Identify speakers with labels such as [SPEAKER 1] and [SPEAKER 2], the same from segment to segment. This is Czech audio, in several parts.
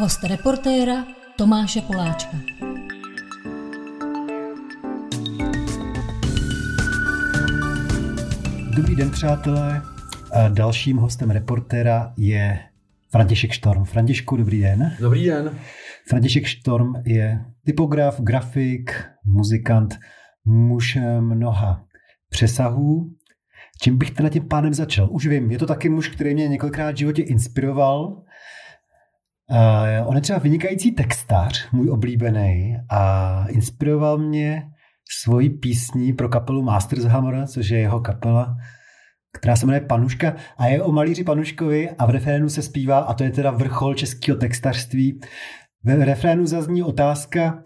[SPEAKER 1] Host reportéra Tomáše Poláčka.
[SPEAKER 2] Dobrý den, přátelé. Dalším hostem reportéra je František Štorm. Františku, dobrý den.
[SPEAKER 3] Dobrý den.
[SPEAKER 2] František Štorm je typograf, grafik, muzikant, muž mnoha přesahů. Čím bych teda tím pánem začal? Už vím, je to taky muž, který mě několikrát v životě inspiroval. Uh, on je třeba vynikající textař, můj oblíbený, a inspiroval mě svojí písní pro kapelu Masters Hammer, což je jeho kapela, která se jmenuje Panuška a je o malíři Panuškovi a v refrénu se zpívá, a to je teda vrchol českého textařství, v refrénu zazní otázka,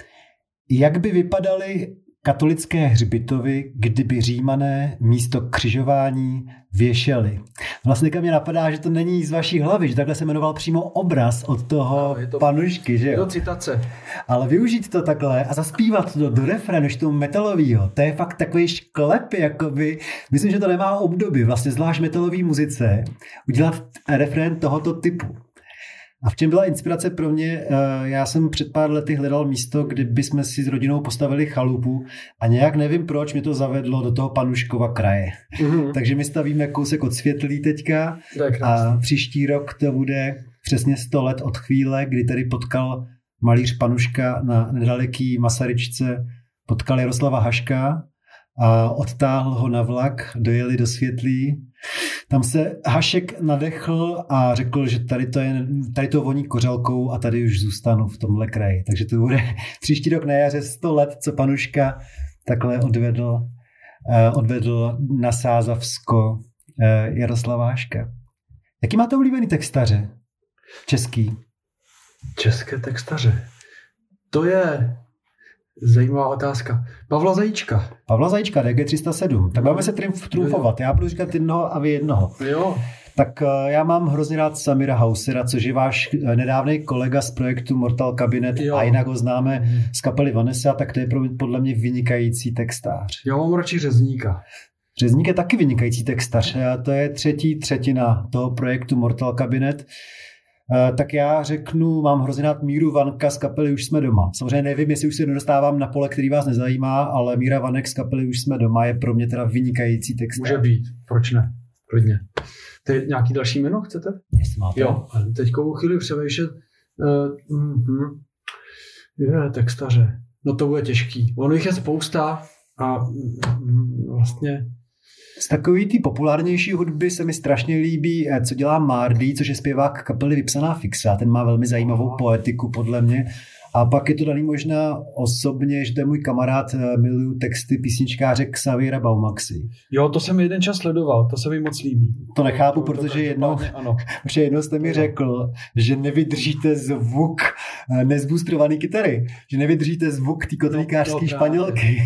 [SPEAKER 2] jak by vypadaly katolické hřbitovy, kdyby římané místo křižování věšeli. Vlastně mě napadá, že to není z vaší hlavy, že takhle se jmenoval přímo obraz od toho no, to, panušky, že jo?
[SPEAKER 3] Je to citace.
[SPEAKER 2] Ale využít to takhle a zaspívat to do refrénu, toho metalového, to je fakt takový šklep, jakoby, myslím, že to nemá obdoby, vlastně zvlášť metalový muzice, udělat refrén tohoto typu. A v čem byla inspirace pro mě? Eh, já jsem před pár lety hledal místo, kde bychom si s rodinou postavili chalupu a nějak nevím proč mě to zavedlo do toho Panuškova kraje. Mm-hmm. Takže my stavíme kousek od světlí teďka a příští rok to bude přesně 100 let od chvíle, kdy tady potkal malíř Panuška na nedaleký Masaryčce, potkal Jaroslava Haška a odtáhl ho na vlak, dojeli do světlí tam se Hašek nadechl a řekl, že tady to, je, tady to voní kořalkou a tady už zůstanu v tomhle kraji. Takže to bude příští rok na jaře 100 let, co panuška takhle odvedl, uh, odvedl na Sázavsko uh, Jaroslava Haška. Jaký máte oblíbený textaře? Český.
[SPEAKER 3] České textaře. To je Zajímavá otázka. Pavla Zajíčka.
[SPEAKER 2] Pavla Zajíčka, DG307. Tak máme se triumf, triumfovat. Já budu říkat jednoho a vy jednoho.
[SPEAKER 3] Jo.
[SPEAKER 2] Tak eh, já mám hrozně rád Samira Hausera, což je váš eh, nedávný kolega z projektu Mortal Cabinet jo. a jinak ho známe mhm. z kapely Vanessa, tak to je podle mě vynikající textář.
[SPEAKER 3] Já mám radši Řezníka.
[SPEAKER 2] Řezník je taky vynikající textař. A to je třetí třetina toho projektu Mortal Cabinet. Eh, tak já řeknu, mám hrozně rád Míru Vanka z kapely Už jsme doma. Samozřejmě nevím, jestli už se nedostávám na pole, který vás nezajímá, ale Míra Vanek z kapely Už jsme doma je pro mě teda vynikající text.
[SPEAKER 3] Může být, proč ne? Klidně. Ty nějaký další jméno chcete?
[SPEAKER 2] Jestli máte.
[SPEAKER 3] Jo, teď chvíli přemýšlet. Uh, uh-huh. Je, textaře. No to bude těžký. Ono jich je spousta a uh, vlastně
[SPEAKER 2] z takový ty populárnější hudby se mi strašně líbí, eh, co dělá Mardy, což je zpěvák kapely Vypsaná fixa. Ten má velmi zajímavou poetiku podle mě. A pak je to daný možná osobně, že to je můj kamarád, eh, miluju texty písničkáře Xaviera Baumaxi.
[SPEAKER 3] Jo, to jsem jeden čas sledoval, to se mi moc líbí.
[SPEAKER 2] To nechápu, to, protože to, jednou, ano. protože jednou jste mi řekl, že nevydržíte zvuk eh, nezboostrovaný kytary, že nevydržíte zvuk té kotlikářské no, španělky.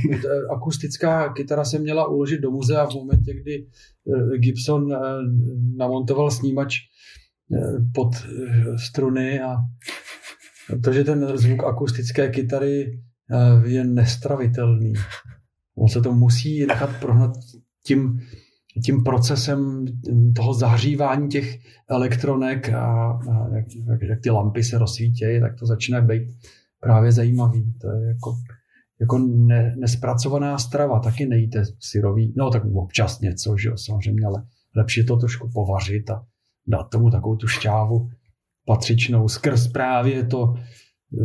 [SPEAKER 3] Akustická kytara se měla uložit do muzea v momentě, kdy eh, Gibson namontoval snímač pod struny a Protože ten zvuk akustické kytary eh, je nestravitelný. On se to musí nechat prohnat tím, tím procesem toho zahřívání těch elektronek a, a jak, jak, jak ty lampy se rozsvítějí, tak to začíná být právě zajímavý. To je jako, jako ne, nespracovaná strava, taky nejíte syrový, no tak občas něco, že jo, samozřejmě, ale lepší je to trošku povařit a dát tomu takovou tu šťávu patřičnou skrz právě to,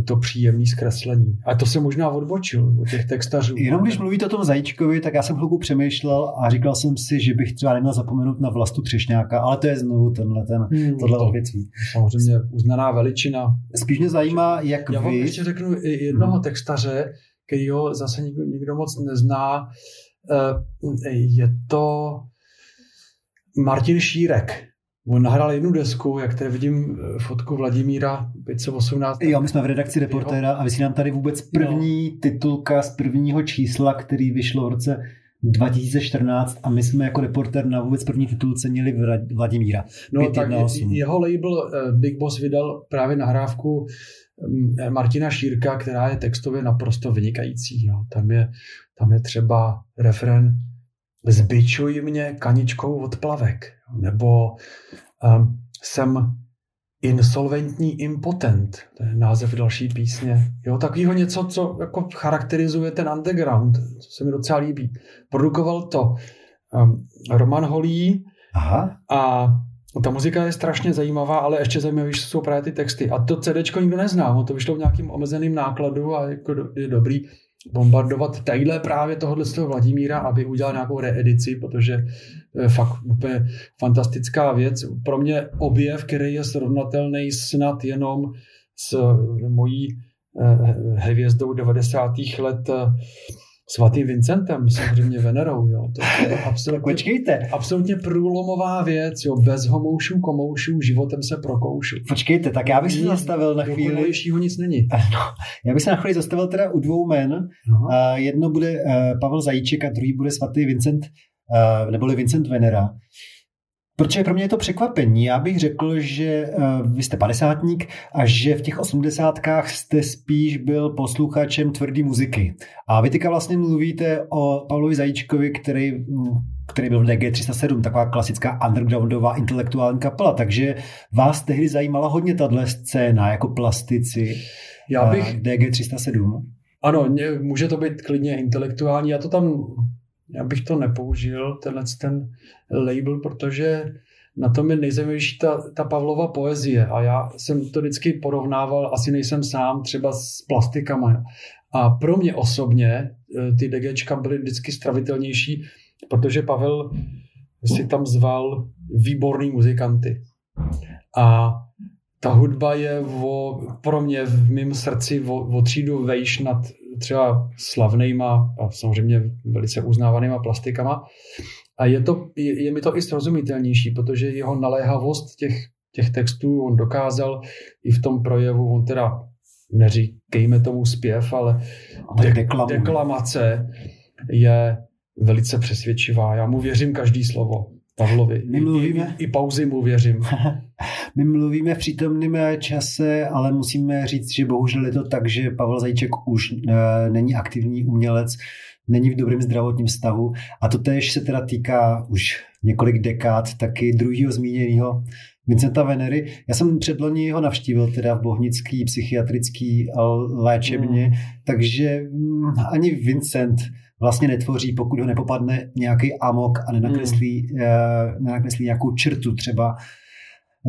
[SPEAKER 3] to příjemné zkreslení. A to se možná odbočil od těch textařů.
[SPEAKER 2] Jenom když mluvíte o tom Zajíčkovi, tak já jsem chvilku přemýšlel a říkal jsem si, že bych třeba neměl zapomenout na Vlastu Třešňáka, ale to je znovu tenhle, ten, hmm, tohle to, odvětví.
[SPEAKER 3] Samozřejmě uznaná veličina.
[SPEAKER 2] Spíš mě zajímá, jak
[SPEAKER 3] já
[SPEAKER 2] vy... Já
[SPEAKER 3] ještě řeknu jednoho hmm. textaře, který ho zase nikdo, nikdo moc nezná. Eh, je to Martin Šírek. On nahrál jednu desku, jak tady vidím eh, fotku Vladimíra 518.
[SPEAKER 2] Jo, my jsme v redakci reportéra a vysí nám tady vůbec první no. titulka z prvního čísla, který vyšlo v roce 2014 a my jsme jako reporter na vůbec první titulce měli Vladimíra.
[SPEAKER 3] No tak jeho label eh, Big Boss vydal právě nahrávku mm, Martina Šírka, která je textově naprosto vynikající. Jo. Tam, je, tam je třeba refren Zbičuj mě kaničkou od plavek. Nebo um, jsem Insolventní impotent, to je název další písně. Jo, takovýho něco, co jako charakterizuje ten underground, co se mi docela líbí. Produkoval to um, Roman Holý
[SPEAKER 2] Aha.
[SPEAKER 3] a ta muzika je strašně zajímavá, ale ještě zajímavější jsou právě ty texty. A to CD nikdo nezná, on to vyšlo v nějakým omezeným nákladu a jako je dobrý bombardovat tadyhle právě tohohle toho Vladimíra, aby udělal nějakou reedici, protože to je fakt úplně fantastická věc. Pro mě objev, který je srovnatelný snad jenom s mojí eh, hvězdou 90. let eh, svatým Vincentem, samozřejmě Venerou. Jo. To je absolutně,
[SPEAKER 2] Počkejte.
[SPEAKER 3] absolutně průlomová věc, jo. bez homoušů, komoušů, životem se prokoušu.
[SPEAKER 2] Počkejte, tak já bych se zastavil na chvíli.
[SPEAKER 3] Dokonalejšího nic není.
[SPEAKER 2] No, já bych se na chvíli zastavil teda u dvou jmen.
[SPEAKER 3] No.
[SPEAKER 2] Uh, jedno bude uh, Pavel Zajíček a druhý bude svatý Vincent, uh, neboli Vincent Venera. Protože pro mě je to překvapení. Já bych řekl, že uh, vy jste padesátník a že v těch osmdesátkách jste spíš byl posluchačem tvrdý muziky. A vy teďka vlastně mluvíte o Pavlovi Zajíčkovi, který, mm, který byl v DG307, taková klasická undergroundová intelektuální kapela, takže vás tehdy zajímala hodně tahle scéna jako plastici
[SPEAKER 3] Já bych,
[SPEAKER 2] uh, DG307.
[SPEAKER 3] ano, může to být klidně intelektuální, já to tam, já bych to nepoužil, tenhle ten label, protože na tom je nejzajímavější ta, ta Pavlova poezie a já jsem to vždycky porovnával, asi nejsem sám, třeba s plastikama. A pro mě osobně eh, ty DGčka byly vždycky stravitelnější, protože Pavel si tam zval výborný muzikanty. A ta hudba je o, pro mě v mém srdci o, o třídu vejš nad třeba slavnýma a samozřejmě velice uznávanýma plastikama. A je, to, je, je mi to i srozumitelnější, protože jeho naléhavost těch, těch textů on dokázal i v tom projevu, on teda neříkejme tomu zpěv, ale de- deklamace je velice přesvědčivá. Já mu věřím každý slovo. Pavlovi.
[SPEAKER 2] My
[SPEAKER 3] I-
[SPEAKER 2] mluvíme-
[SPEAKER 3] I, i, I pauzy mu věřím.
[SPEAKER 2] My mluvíme v přítomném čase, ale musíme říct, že bohužel je to tak, že Pavel Zajíček už e, není aktivní umělec, není v dobrém zdravotním stavu a to též se teda týká už několik dekád taky druhého zmíněného Vincenta Venery. Já jsem předloni ho navštívil teda v Bohnický psychiatrický eh, léčebně,
[SPEAKER 3] Mm.
[SPEAKER 2] takže mm, ani Vincent vlastně netvoří, pokud ho nepopadne nějaký amok a nenakreslí, mm. nenakreslí nějakou črtu třeba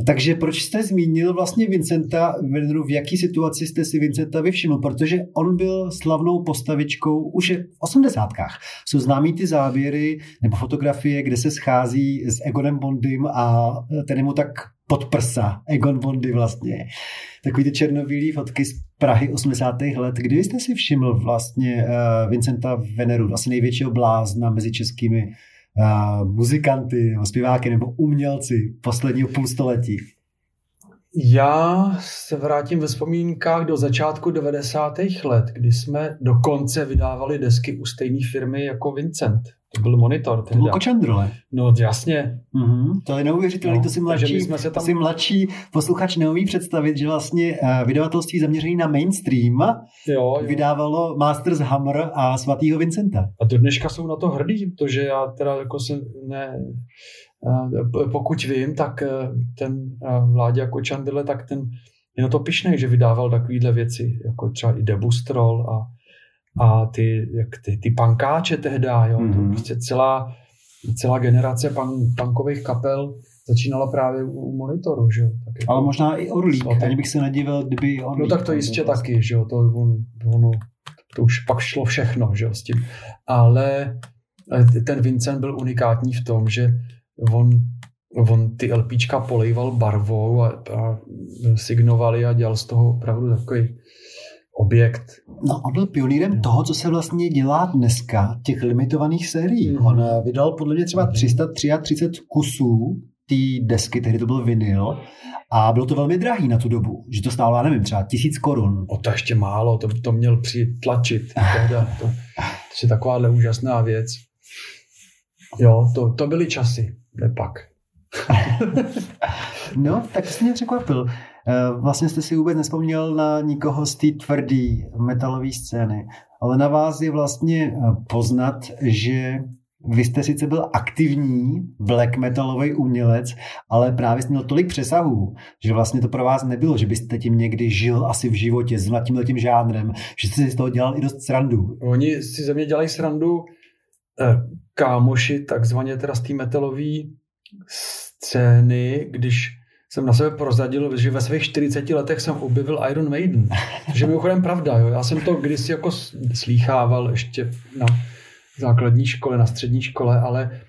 [SPEAKER 2] takže proč jste zmínil vlastně Vincenta Veneru, v jaký situaci jste si Vincenta vyvšiml? Protože on byl slavnou postavičkou už v osmdesátkách. Jsou známý ty záběry nebo fotografie, kde se schází s Egonem Bondym a ten je mu tak pod prsa, Egon Bondy vlastně. Takový ty černobílý fotky z Prahy 80. let. Kdy jste si všiml vlastně uh, Vincenta Veneru, vlastně největšího blázna mezi českými uh, muzikanty, nebo zpěváky nebo umělci posledního půlstoletí.
[SPEAKER 3] Já se vrátím ve vzpomínkách do začátku 90. let, kdy jsme dokonce vydávali desky u stejné firmy jako Vincent. To byl monitor
[SPEAKER 2] To byl. Kočandrole.
[SPEAKER 3] No jasně.
[SPEAKER 2] Mm-hmm. To je neuvěřitelné,
[SPEAKER 3] No,
[SPEAKER 2] to si mladší,
[SPEAKER 3] jsme se
[SPEAKER 2] to
[SPEAKER 3] tam-
[SPEAKER 2] si mladší posluchač neumí představit, že vlastně uh, vydavatelství zaměřené na mainstream
[SPEAKER 3] Jo, jo.
[SPEAKER 2] vydávalo Masters Hammer a svatýho Vincenta.
[SPEAKER 3] A do dneška jsou na to hrdí, protože já teda jako se ne, eh, pokud vím, tak eh, ten eh, Vláďa Kočandele, tak ten je na to pišnej, že vydával takovýhle věci, jako třeba i Debustrol a, a ty, jak ty, ty pankáče tehda, jo, mm-hmm. to
[SPEAKER 2] Mhm.
[SPEAKER 3] prostě celá, celá generace pan, punkových kapel začínala právě u, u monitoru, že jo. Tak jako,
[SPEAKER 2] Ale možná i Orlík,
[SPEAKER 3] Svatý.
[SPEAKER 2] ani bych se nedivil, kdyby
[SPEAKER 3] No
[SPEAKER 2] Orlík.
[SPEAKER 3] tak to
[SPEAKER 2] tam
[SPEAKER 3] jistě
[SPEAKER 2] byl.
[SPEAKER 3] taky, že jo, to, on, ono, to už pak šlo všechno, že jo, s tím. Ale eh, ten Vincent byl unikátní v tom, že on, on ty LPčka polejval barvou a, a signovali a dělal z toho opravdu takový objekt.
[SPEAKER 2] No, on byl pionýrem
[SPEAKER 3] Jo.
[SPEAKER 2] toho, co se vlastně dělá dneska, těch limitovaných sérií.
[SPEAKER 3] Mhm.
[SPEAKER 2] On eh, vydal podle mě třeba
[SPEAKER 3] Mhm.
[SPEAKER 2] 333 kusů té desky, tehdy to byl vinyl, a bylo to velmi drahý na tu dobu, že to stálo, já nevím, třeba tisíc korun.
[SPEAKER 3] O to ještě málo, to, to měl přitlačit. Tehda, to, to je takováhle úžasná věc. Jo, to, to byly časy, nepak.
[SPEAKER 2] No, tak jsi mě překvapil. Eh, Vlastně jste si vůbec nespomněl na nikoho z té tvrdé metalové scény, ale na vás je vlastně eh, poznat, že vy jste sice byl aktivní black metalový umělec, ale právě jste měl tolik přesahů, že vlastně to pro vás nebylo, že byste tím někdy žil asi v životě s tímhle tím žánrem, že jste si z toho dělal i dost srandu.
[SPEAKER 3] Oni si ze mě dělají srandu eh, kámoši, takzvaně teda z té metalové scény, když jsem na sebe prozadil, že ve svých 40 letech jsem objevil Iron Maiden. Což je mimochodem pravda. Jo. Já jsem to kdysi jako slýchával ještě na základní škole, na střední škole, ale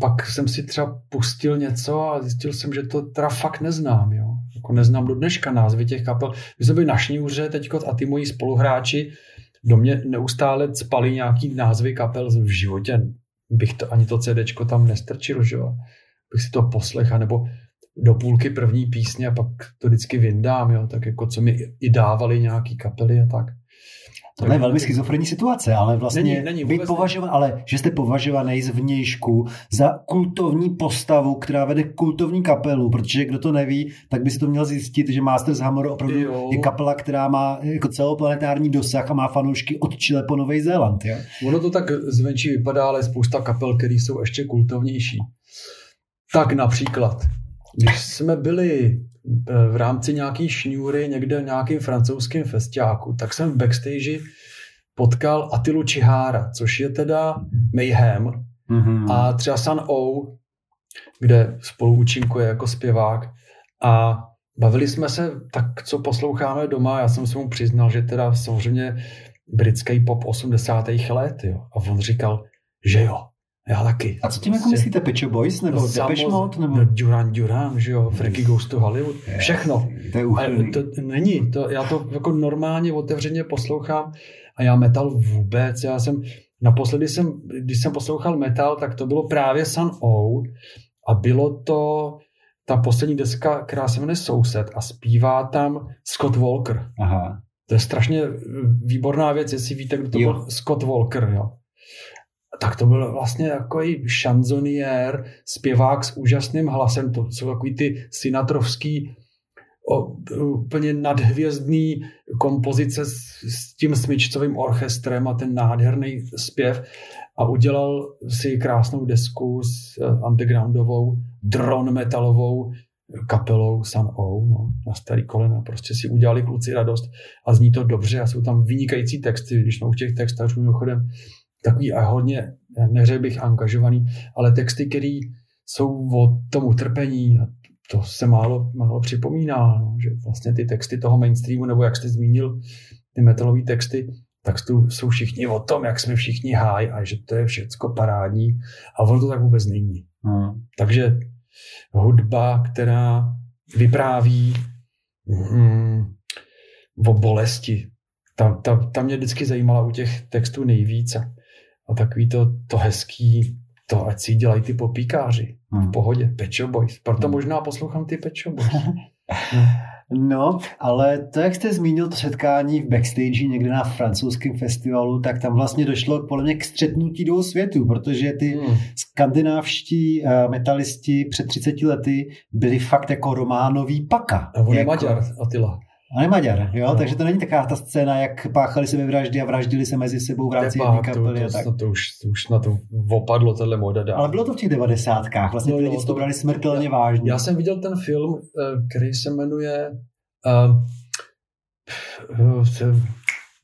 [SPEAKER 3] pak jsem si třeba pustil něco a zjistil jsem, že to teda fakt neznám. Jo. Jako neznám do dneška názvy těch kapel. My jsme byli na šňůře teď a ty moji spoluhráči do mě neustále spali nějaký názvy kapel v životě. Bych to ani to CDčko tam nestrčil, že jo. Bych si to poslech, nebo do půlky první písně a pak to vždycky vyndám, jo, tak jako co mi i dávali nějaký kapely a tak.
[SPEAKER 2] To je velmi schizofrenní situace, ale vlastně není, není, být považovan, ale že jste považovaný z vnějšku za kultovní postavu, která vede kultovní kapelu, protože kdo to neví, tak by si to měl zjistit, že Masters Hammer opravdu jo. je kapela, která má jako celoplanetární dosah a má fanoušky od Chile po Nový Zéland. Jo?
[SPEAKER 3] Ono to tak zvenčí vypadá, ale spousta kapel, které jsou ještě kultovnější. Tak například když jsme byli eh, v rámci nějaký šňůry někde v nějakým francouzském festiáku, tak jsem v backstage potkal Atilu Čihára, což je teda Mayhem mm-hmm. a třeba San O, kde spolu účinkuje jako zpěvák a bavili jsme se, tak co posloucháme doma, já jsem se mu přiznal, že teda samozřejmě britský pop 80. let, jo. A on říkal, že jo, já taky.
[SPEAKER 2] A co tím jako myslíte? Pecho Boys nebo no, Depeche Mode? Nebo...
[SPEAKER 3] No, Duran Duran, že jo, Frankie Goes to Hollywood, všechno.
[SPEAKER 2] To je
[SPEAKER 3] uchylný. to není, to, já to jako normálně otevřeně poslouchám a já metal vůbec, já jsem, naposledy jsem, když jsem poslouchal metal, tak to bylo právě Sun O a bylo to ta poslední deska, která se jmenuje Soused a zpívá tam Scott Walker. Aha. To je strašně výborná věc, jestli víte, kdo to jo. byl Scott Walker, jo tak to byl vlastně takový šanzoniér, zpěvák s úžasným hlasem, to jsou takový ty sinatrovský o, úplně nadhvězdný kompozice s, s tím smyčcovým orchestrem a ten nádherný zpěv. A udělal si krásnou desku s uh, undergroundovou, dron metalovou kapelou San O, no, na starý kolena. Prostě si udělali kluci radost a zní to dobře a jsou tam vynikající texty, když jsme u těch textařů mimochodem takový a hodně, neřekl bych angažovaný, ale texty, které jsou o tom utrpení a to se málo, málo připomíná, no, že vlastně ty texty toho mainstreamu, nebo jak jste zmínil, ty metalové texty, tak tu jsou všichni o tom, jak jsme všichni háj a že to je všecko parádní a ono to tak vůbec není. Hmm. Takže hudba, která vypráví mm, o bolesti, ta, ta, ta mě vždycky zajímala u těch textů nejvíce a takový to, to hezký, to ať si dělají ty popíkáři hmm. v pohodě, Pecho Boys. Proto hmm. možná poslouchám ty Pecho Boys.
[SPEAKER 2] No, ale to, jak jste zmínil to setkání v backstage někde na francouzském festivalu, tak tam vlastně došlo podle mě k střetnutí dvou světů, protože ty hmm. skandinávští uh, metalisti před 30 lety byli fakt jako románový paka.
[SPEAKER 3] A on jako... je Maďar, Attila.
[SPEAKER 2] A ne Maďar, jo? No. Takže to není taková ta scéna, jak páchali se vraždy a vraždili se mezi sebou v rámci jedné kapely.
[SPEAKER 3] To, to, to, to, už, to už na to opadlo, tenhle moda dál.
[SPEAKER 2] Ale bylo to v těch devadesátkách, vlastně no, ty lidi to, to brali smrtelně
[SPEAKER 3] já,
[SPEAKER 2] vážně.
[SPEAKER 3] Já jsem viděl ten film, eh, který se jmenuje uh,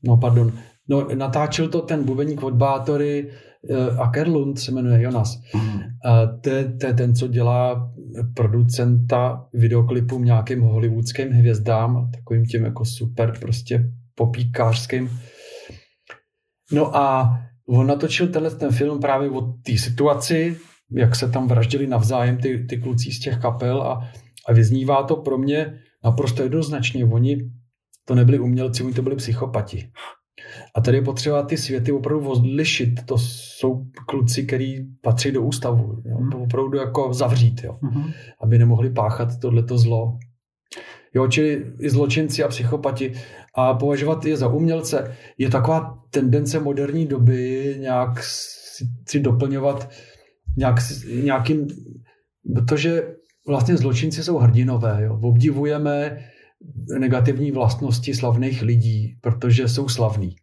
[SPEAKER 3] no pardon, no, natáčel to ten bubeník od Bátory Akerlund se jmenuje Jonas. Mm. To je ten, co dělá producenta videoklipům nějakým hollywoodským hvězdám, takovým tím jako super prostě popíkářským. No a on natočil tenhle ten film právě o té situaci, jak se tam vraždili navzájem ty, ty kluci z těch kapel a, a vyznívá to pro mě naprosto jednoznačně. Oni to nebyli umělci, oni to byli psychopati. A tady je potřeba ty světy opravdu odlišit. To jsou kluci, který patří do ústavu. Jo? Hmm. To opravdu jako zavřít, jo? Hmm. aby nemohli páchat tohleto zlo. Jo, čili i zločinci a psychopati. A považovat je za umělce je taková tendence moderní doby nějak si, si doplňovat nějak, nějakým, protože vlastně zločinci jsou hrdinové. Jo? Obdivujeme negativní vlastnosti slavných lidí, protože jsou slavní.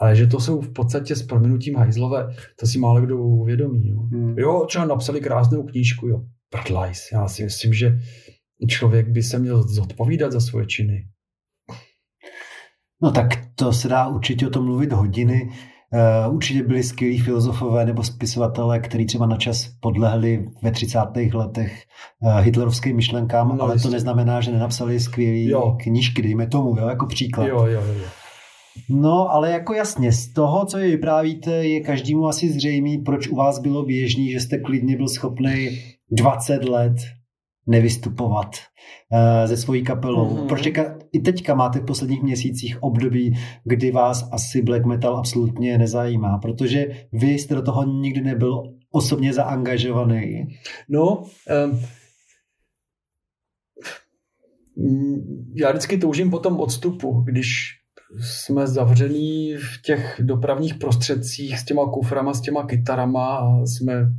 [SPEAKER 3] Ale že to jsou v podstatě s prominutím hajzlové, to si málo kdo uvědomí. Jo,
[SPEAKER 2] Hmm.
[SPEAKER 3] jo třeba napsali krásnou knížku, jo. Prdlajs. Já si myslím, že člověk by se měl zodpovídat za svoje činy.
[SPEAKER 2] No tak to se dá určitě o tom mluvit hodiny. Uh, určitě byli skvělí filozofové nebo spisovatelé, kteří třeba na čas podlehli ve 30. letech uh, hitlerovským myšlenkám,
[SPEAKER 3] No,
[SPEAKER 2] ale
[SPEAKER 3] jistě.
[SPEAKER 2] to neznamená, že nenapsali skvělé knížky, dejme tomu, jo, jako příklad.
[SPEAKER 3] Jo, jo, jo.
[SPEAKER 2] No, ale jako jasně, z toho, co vy vyprávíte, je každému asi zřejmý, proč u vás bylo běžný, že jste klidně byl schopný 20 let nevystupovat uh, ze svojí kapelou.
[SPEAKER 3] Mhm.
[SPEAKER 2] Mm-hmm. Proč teďka, i teďka máte v posledních měsících období, kdy vás asi black metal absolutně nezajímá, protože vy jste do toho nikdy nebyl osobně zaangažovaný.
[SPEAKER 3] No, um, já vždycky toužím po tom odstupu, když jsme zavření v těch dopravních prostředcích s těma kuframa, s těma kytarama a jsme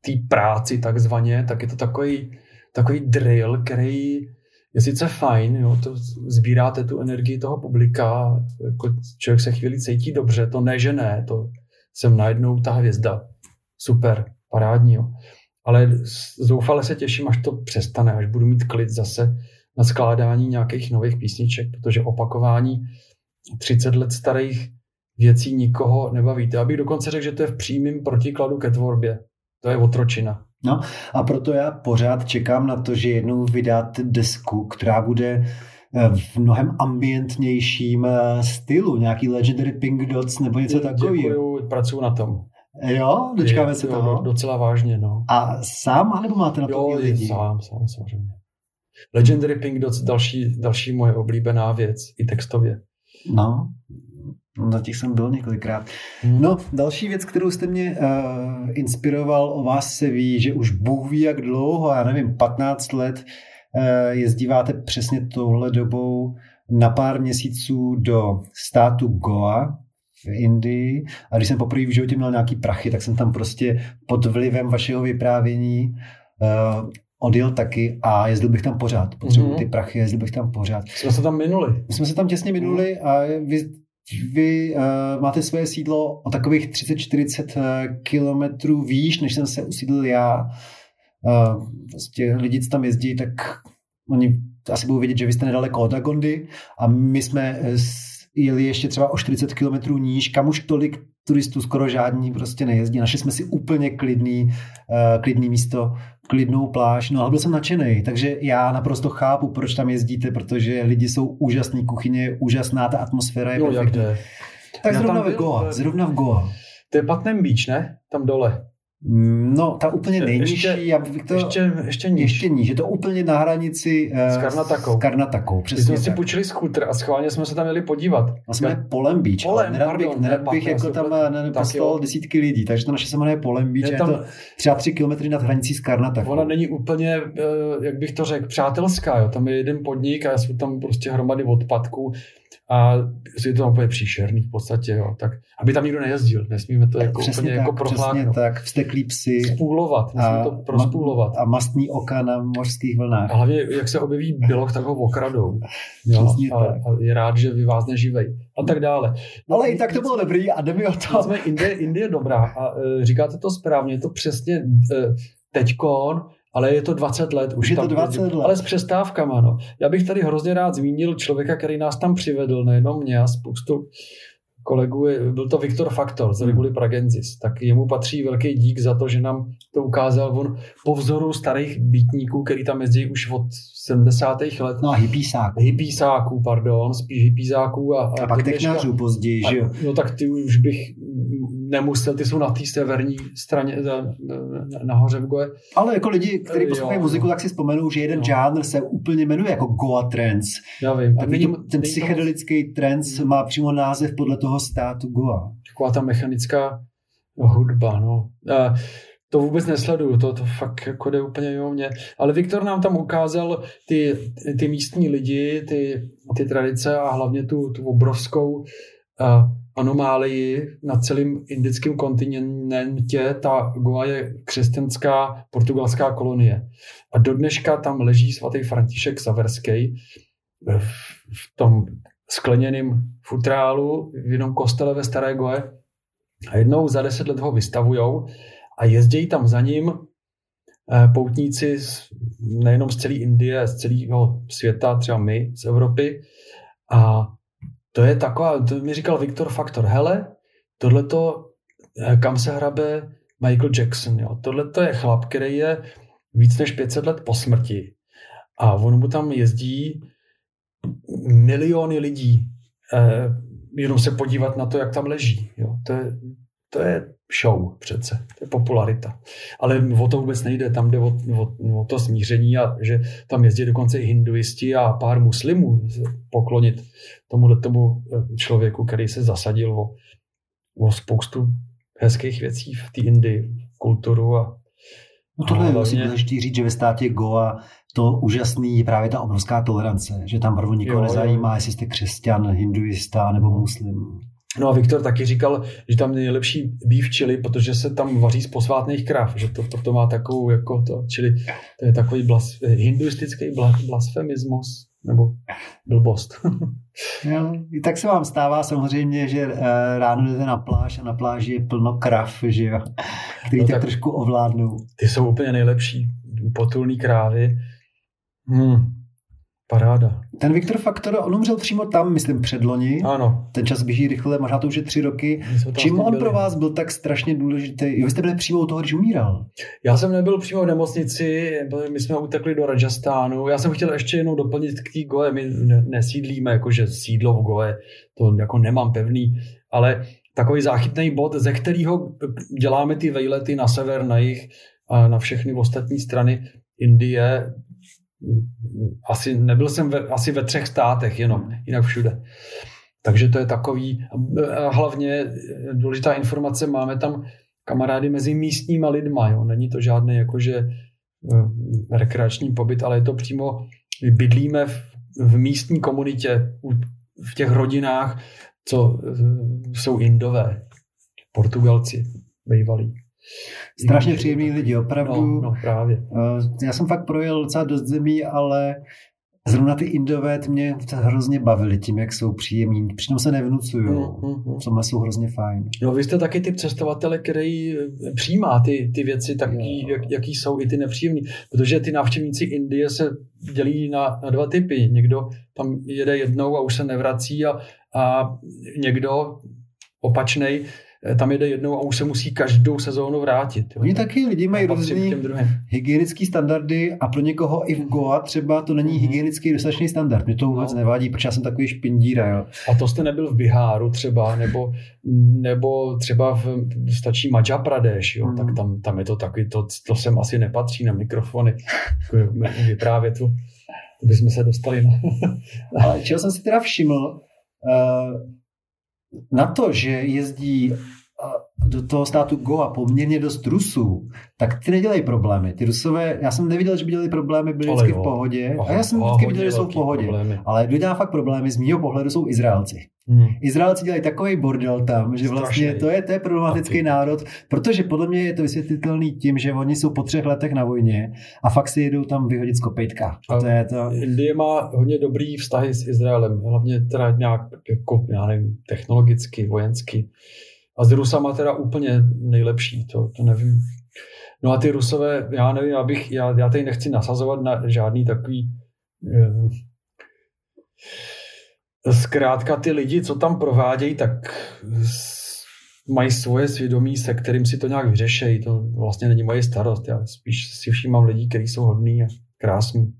[SPEAKER 3] té práci takzvaně, tak je to takový, takový drill, který je sice fajn, jo, to sbíráte tu energii toho publika, jako člověk se chvíli cítí dobře, to ne, že ne, to jsem najednou ta hvězda, super, parádní, jo. Ale zoufale se těším, až to přestane, až budu mít klid zase na skládání nějakých nových písniček, protože opakování 30 let starých věcí nikoho nebaví. Já bych dokonce řekl, že to je v přímém protikladu ke tvorbě. To je otročina.
[SPEAKER 2] No a proto já pořád čekám na to, že jednou vydáte desku, která bude eh, v mnohem ambientnějším eh, stylu, nějaký Legendary Pink Dots nebo něco takového.
[SPEAKER 3] Děkuju, pracuji na tom.
[SPEAKER 2] Jo, dočkáme se
[SPEAKER 3] Jo,
[SPEAKER 2] toho.
[SPEAKER 3] Docela vážně, no.
[SPEAKER 2] A sám, anebo máte na to
[SPEAKER 3] Jo,
[SPEAKER 2] lidi?
[SPEAKER 3] sám, sám, samozřejmě. Legendary Pink Dots, další, další moje oblíbená věc, i textově.
[SPEAKER 2] No, na těch jsem byl několikrát.
[SPEAKER 3] Hmm.
[SPEAKER 2] No, další věc, kterou jste mě uh, inspiroval, o vás se ví, že už Bůh ví jak dlouho, já nevím, 15 let uh, jezdíváte přesně touhle dobou na pár měsíců do státu Goa v Indii a když jsem poprvé v životě měl nějaký prachy, tak jsem tam prostě pod vlivem vašeho vyprávění uh, odjel taky a jezdil bych tam pořád. Potřebuji
[SPEAKER 3] Mhm.
[SPEAKER 2] ty prachy, jezdil bych tam pořád.
[SPEAKER 3] Jsme se tam minuli.
[SPEAKER 2] My jsme se tam těsně minuli a vy, vy uh, máte své sídlo o takových 30-40 uh, kilometrů výš, než jsem se usídlil já. Uh, prostě lidi, co tam jezdí, tak oni asi budou vědět, že vy jste nedaleko od Agondy a my jsme eh, s- jeli ještě třeba o 40 kilometrů níž, kam už tolik turistů skoro žádní prostě nejezdí. Našli jsme si úplně klidný, uh, klidný místo, klidnou pláž, no ale byl jsem nadšený, takže já naprosto chápu, proč tam jezdíte, protože lidi jsou úžasný, kuchyně je úžasná, ta atmosféra je
[SPEAKER 3] Jo,
[SPEAKER 2] perfektní. Tak
[SPEAKER 3] Já
[SPEAKER 2] zrovna
[SPEAKER 3] tam
[SPEAKER 2] v
[SPEAKER 3] byl,
[SPEAKER 2] Goa,
[SPEAKER 3] ale-
[SPEAKER 2] zrovna v Goa.
[SPEAKER 3] To je Patnem Beach, ne? Tam dole.
[SPEAKER 2] Mm, No, ta úplně nejnižší,
[SPEAKER 3] Ještě-
[SPEAKER 2] já bych to...
[SPEAKER 3] Ještě, ještě níž.
[SPEAKER 2] ještě níž, je to úplně na hranici uh,
[SPEAKER 3] S Karnatakou.
[SPEAKER 2] S Karnatakou,
[SPEAKER 3] My
[SPEAKER 2] přesně
[SPEAKER 3] jsme si
[SPEAKER 2] tak.
[SPEAKER 3] půjčili skútr a schválně jsme se tam jeli podívat.
[SPEAKER 2] A jsme Polem Beach,
[SPEAKER 3] Polem,
[SPEAKER 2] nerad bych,
[SPEAKER 3] pardon,
[SPEAKER 2] nerad
[SPEAKER 3] ne,
[SPEAKER 2] bych jako tam
[SPEAKER 3] Tak
[SPEAKER 2] poslal
[SPEAKER 3] jo.
[SPEAKER 2] desítky lidí, takže to naše se jmenuje Polem Beach,
[SPEAKER 3] Je
[SPEAKER 2] je,
[SPEAKER 3] tam-
[SPEAKER 2] to třeba tři kilometry nad hranicí s Karnatakou.
[SPEAKER 3] Ona není úplně, eh, jak bych to řekl, přátelská. Jo. Tam je jeden podnik a jsou tam prostě hromady odpadků a je to tam úplně příšerný v podstatě. Jo. Tak, aby tam nikdo nejezdil. Nesmíme to jako
[SPEAKER 2] přesně
[SPEAKER 3] úplně
[SPEAKER 2] tak,
[SPEAKER 3] jako
[SPEAKER 2] přesně
[SPEAKER 3] profláknout.
[SPEAKER 2] tak, vsteklí psy
[SPEAKER 3] Spůlovat, musíme to prospůlovat.
[SPEAKER 2] a mastný oka na mořských vlnách.
[SPEAKER 3] A hlavně, jak se objeví běloch, tak ho okradou. Jo? A,
[SPEAKER 2] tak.
[SPEAKER 3] a, je rád, že vyvázne živej. A tak dále.
[SPEAKER 2] Ale i tak to bylo dobrý a jde mi o to.
[SPEAKER 3] Nicméně Indie, Indie dobrá a e, říkáte to správně, je to přesně e, teďkon, ale je to 20 let.
[SPEAKER 2] Už je to
[SPEAKER 3] tam
[SPEAKER 2] 20
[SPEAKER 3] jezdím.
[SPEAKER 2] let.
[SPEAKER 3] Ale s přestávkama. No. Já bych tady hrozně rád zmínil člověka, který nás tam přivedl, nejenom mě a spoustu kolegů, byl to Viktor Faktor z
[SPEAKER 2] Hmm.
[SPEAKER 3] Reguli Pragenzis. Tak jemu patří velký dík za to, že nám to ukázal on po vzoru starých býtníků, který tam jezdí už od 70. let.
[SPEAKER 2] No a hypísák.
[SPEAKER 3] Hypísáků, pardon, spíš hypísáků. A,
[SPEAKER 2] A pak
[SPEAKER 3] do dneška-
[SPEAKER 2] technářů později, že jo?
[SPEAKER 3] a, no tak ty už bych nemusel, ty jsou na té severní straně nahoře v Goe.
[SPEAKER 2] Ale jako lidi, kteří poslouchají muziku, tak si vzpomenou, že jeden
[SPEAKER 3] Jo.
[SPEAKER 2] žánr se úplně jmenuje jako Goa Trance.
[SPEAKER 3] Já vím. A
[SPEAKER 2] Tak
[SPEAKER 3] není,
[SPEAKER 2] ten psychedelický trance má přímo název podle toho státu Goa.
[SPEAKER 3] taková ta mechanická hudba, no. A to vůbec nesleduju, to, to fakt jako jde úplně mimo mě. Ale Viktor nám tam ukázal ty, ty místní lidi, ty, ty tradice a hlavně tu, tu obrovskou a, anomálii na celém indickém kontinentě. Ta Goa je křesťanská portugalská kolonie. A do dneška tam leží svatý František Saverský v, tom skleněným futrálu v jednom kostele ve Staré Goe a jednou za deset let ho vystavujou a jezdí tam za ním eh, poutníci z, nejenom z celé Indie, z celého světa, třeba my z Evropy. A to je taková, to mi říkal Viktor Faktor, hele, tohleto, eh, kam se hrabe Michael Jackson, jo. Tohle to je chlap, který je víc než 500 let po smrti a on mu tam jezdí miliony lidí eh, jenom se podívat na to, jak tam leží. Jo. To, je, to je show přece, to je popularita. Ale o to vůbec nejde, tam jde o, o, o to smíření a že tam jezdí dokonce i hinduisti a pár muslimů poklonit tomu tomu eh, člověku, který se zasadil o, o spoustu hezkých věcí v té Indii, kulturu a
[SPEAKER 2] No tohle je vlastně důležité říct, že ve státě Goa to úžasný je právě ta obrovská tolerance, že tam opravdu nikoho jo, nezajímá, jo. jestli jste křesťan, hinduista nebo muslim.
[SPEAKER 3] No a Viktor taky říkal, že tam nejlepší beef chili, protože se tam vaří z posvátných krav, že to, to, to má takovou jako to, čili to je takový blas, hinduistický blasfemismus nebo blbost.
[SPEAKER 2] jo, I tak se vám stává samozřejmě, že uh, ráno jdete na pláž a na pláži je plno krav, že jo, který no tak, tak trošku ovládnou.
[SPEAKER 3] Ty jsou úplně nejlepší, potulný krávy. Hmm. Paráda.
[SPEAKER 2] Ten Viktor Faktor, on umřel přímo tam, myslím, předloni.
[SPEAKER 3] Ano.
[SPEAKER 2] Ten čas běží rychle, možná to už je tři roky. Čím on byli. pro vás byl tak strašně důležitý? Vy jste byli přímo u toho, když umíral.
[SPEAKER 3] Já jsem nebyl přímo v nemocnici, my jsme utekli do Rajastánu. Já jsem chtěl ještě jenom doplnit k té Goe. My nesídlíme, jakože sídlo v Goe, to jako nemám pevný, ale takový záchytný bod, ze kterého děláme ty vejlety na sever, na jih a na všechny ostatní strany Indie, asi nebyl jsem ve, asi ve třech státech jenom, jinak všude. Takže to je takový, hlavně důležitá informace, máme tam kamarády mezi místníma lidma, jo. není to žádný jakože eh, rekreační pobyt, ale je to přímo, bydlíme v, v místní komunitě, v těch rodinách, co eh, jsou indové, Portugalci, bývalí.
[SPEAKER 2] Strašně příjemní lidi, opravdu.
[SPEAKER 3] No, no, právě.
[SPEAKER 2] Eh, já jsem fakt projel docela dost zemí, ale zrovna ty Indové mě hrozně bavili tím, jak jsou příjemní. Přitom se nevnucují. Mm, mm, mm. jsou hrozně fajn.
[SPEAKER 3] No vy jste taky typ cestovatele, který eh, přijímá ty, ty věci taky, jak, jaký jsou i ty nepříjemný. Protože ty návštěvníci Indie se dělí na, na dva typy. Někdo tam jede jednou a už se nevrací a, a někdo opačnej tam jede jednou a už se musí každou sezónu vrátit.
[SPEAKER 2] Jo. Oni taky lidi mají různý hygienický standardy a pro někoho i v Goa třeba to není mm-hmm. hygienický dostatečný standard. Mě to vůbec no. nevadí, protože já jsem takový špindíra. Jo.
[SPEAKER 3] A to jste nebyl v Biháru třeba, nebo, nebo třeba v, stačí Madhya Pradesh, jo, mm. tak tam, tam je to takový, to, to sem asi nepatří na mikrofony, jako vyprávět tu, bychom se dostali na...
[SPEAKER 2] Ale čeho jsem si teda všiml, uh, na to, že jezdí do toho státu Goa poměrně dost Rusů, tak ty nedělají problémy. Ty Rusové, já jsem neviděl, že by dělali problémy, byli vždycky v pohodě. Aha, a já jsem vždycky viděl, že jsou v pohodě. Problémy. Ale kdo dělá fakt problémy, z mého pohledu jsou Izraelci. Hmm. Izraelci dělají takový bordel tam, že vlastně to je, to je problematický národ, protože podle mě je to vysvětlitelný tím, že oni jsou po třech letech na vojně a fakt si jedou tam vyhodit z kopejtka. A to je to...
[SPEAKER 3] Indie má hodně dobrý vztahy s Izraelem, hlavně teda nějak jako, já nevím, technologicky, vojensky. A s Rusama teda úplně nejlepší, to, to nevím. No a ty Rusové, já nevím, já, bych, já, já tady nechci nasazovat na žádný takový eh, zkrátka ty lidi, co tam provádějí, tak mají svoje svědomí, se kterým si to nějak vyřešejí. To vlastně není moje starost. Já spíš si všímám lidí, kteří jsou hodní a krásní.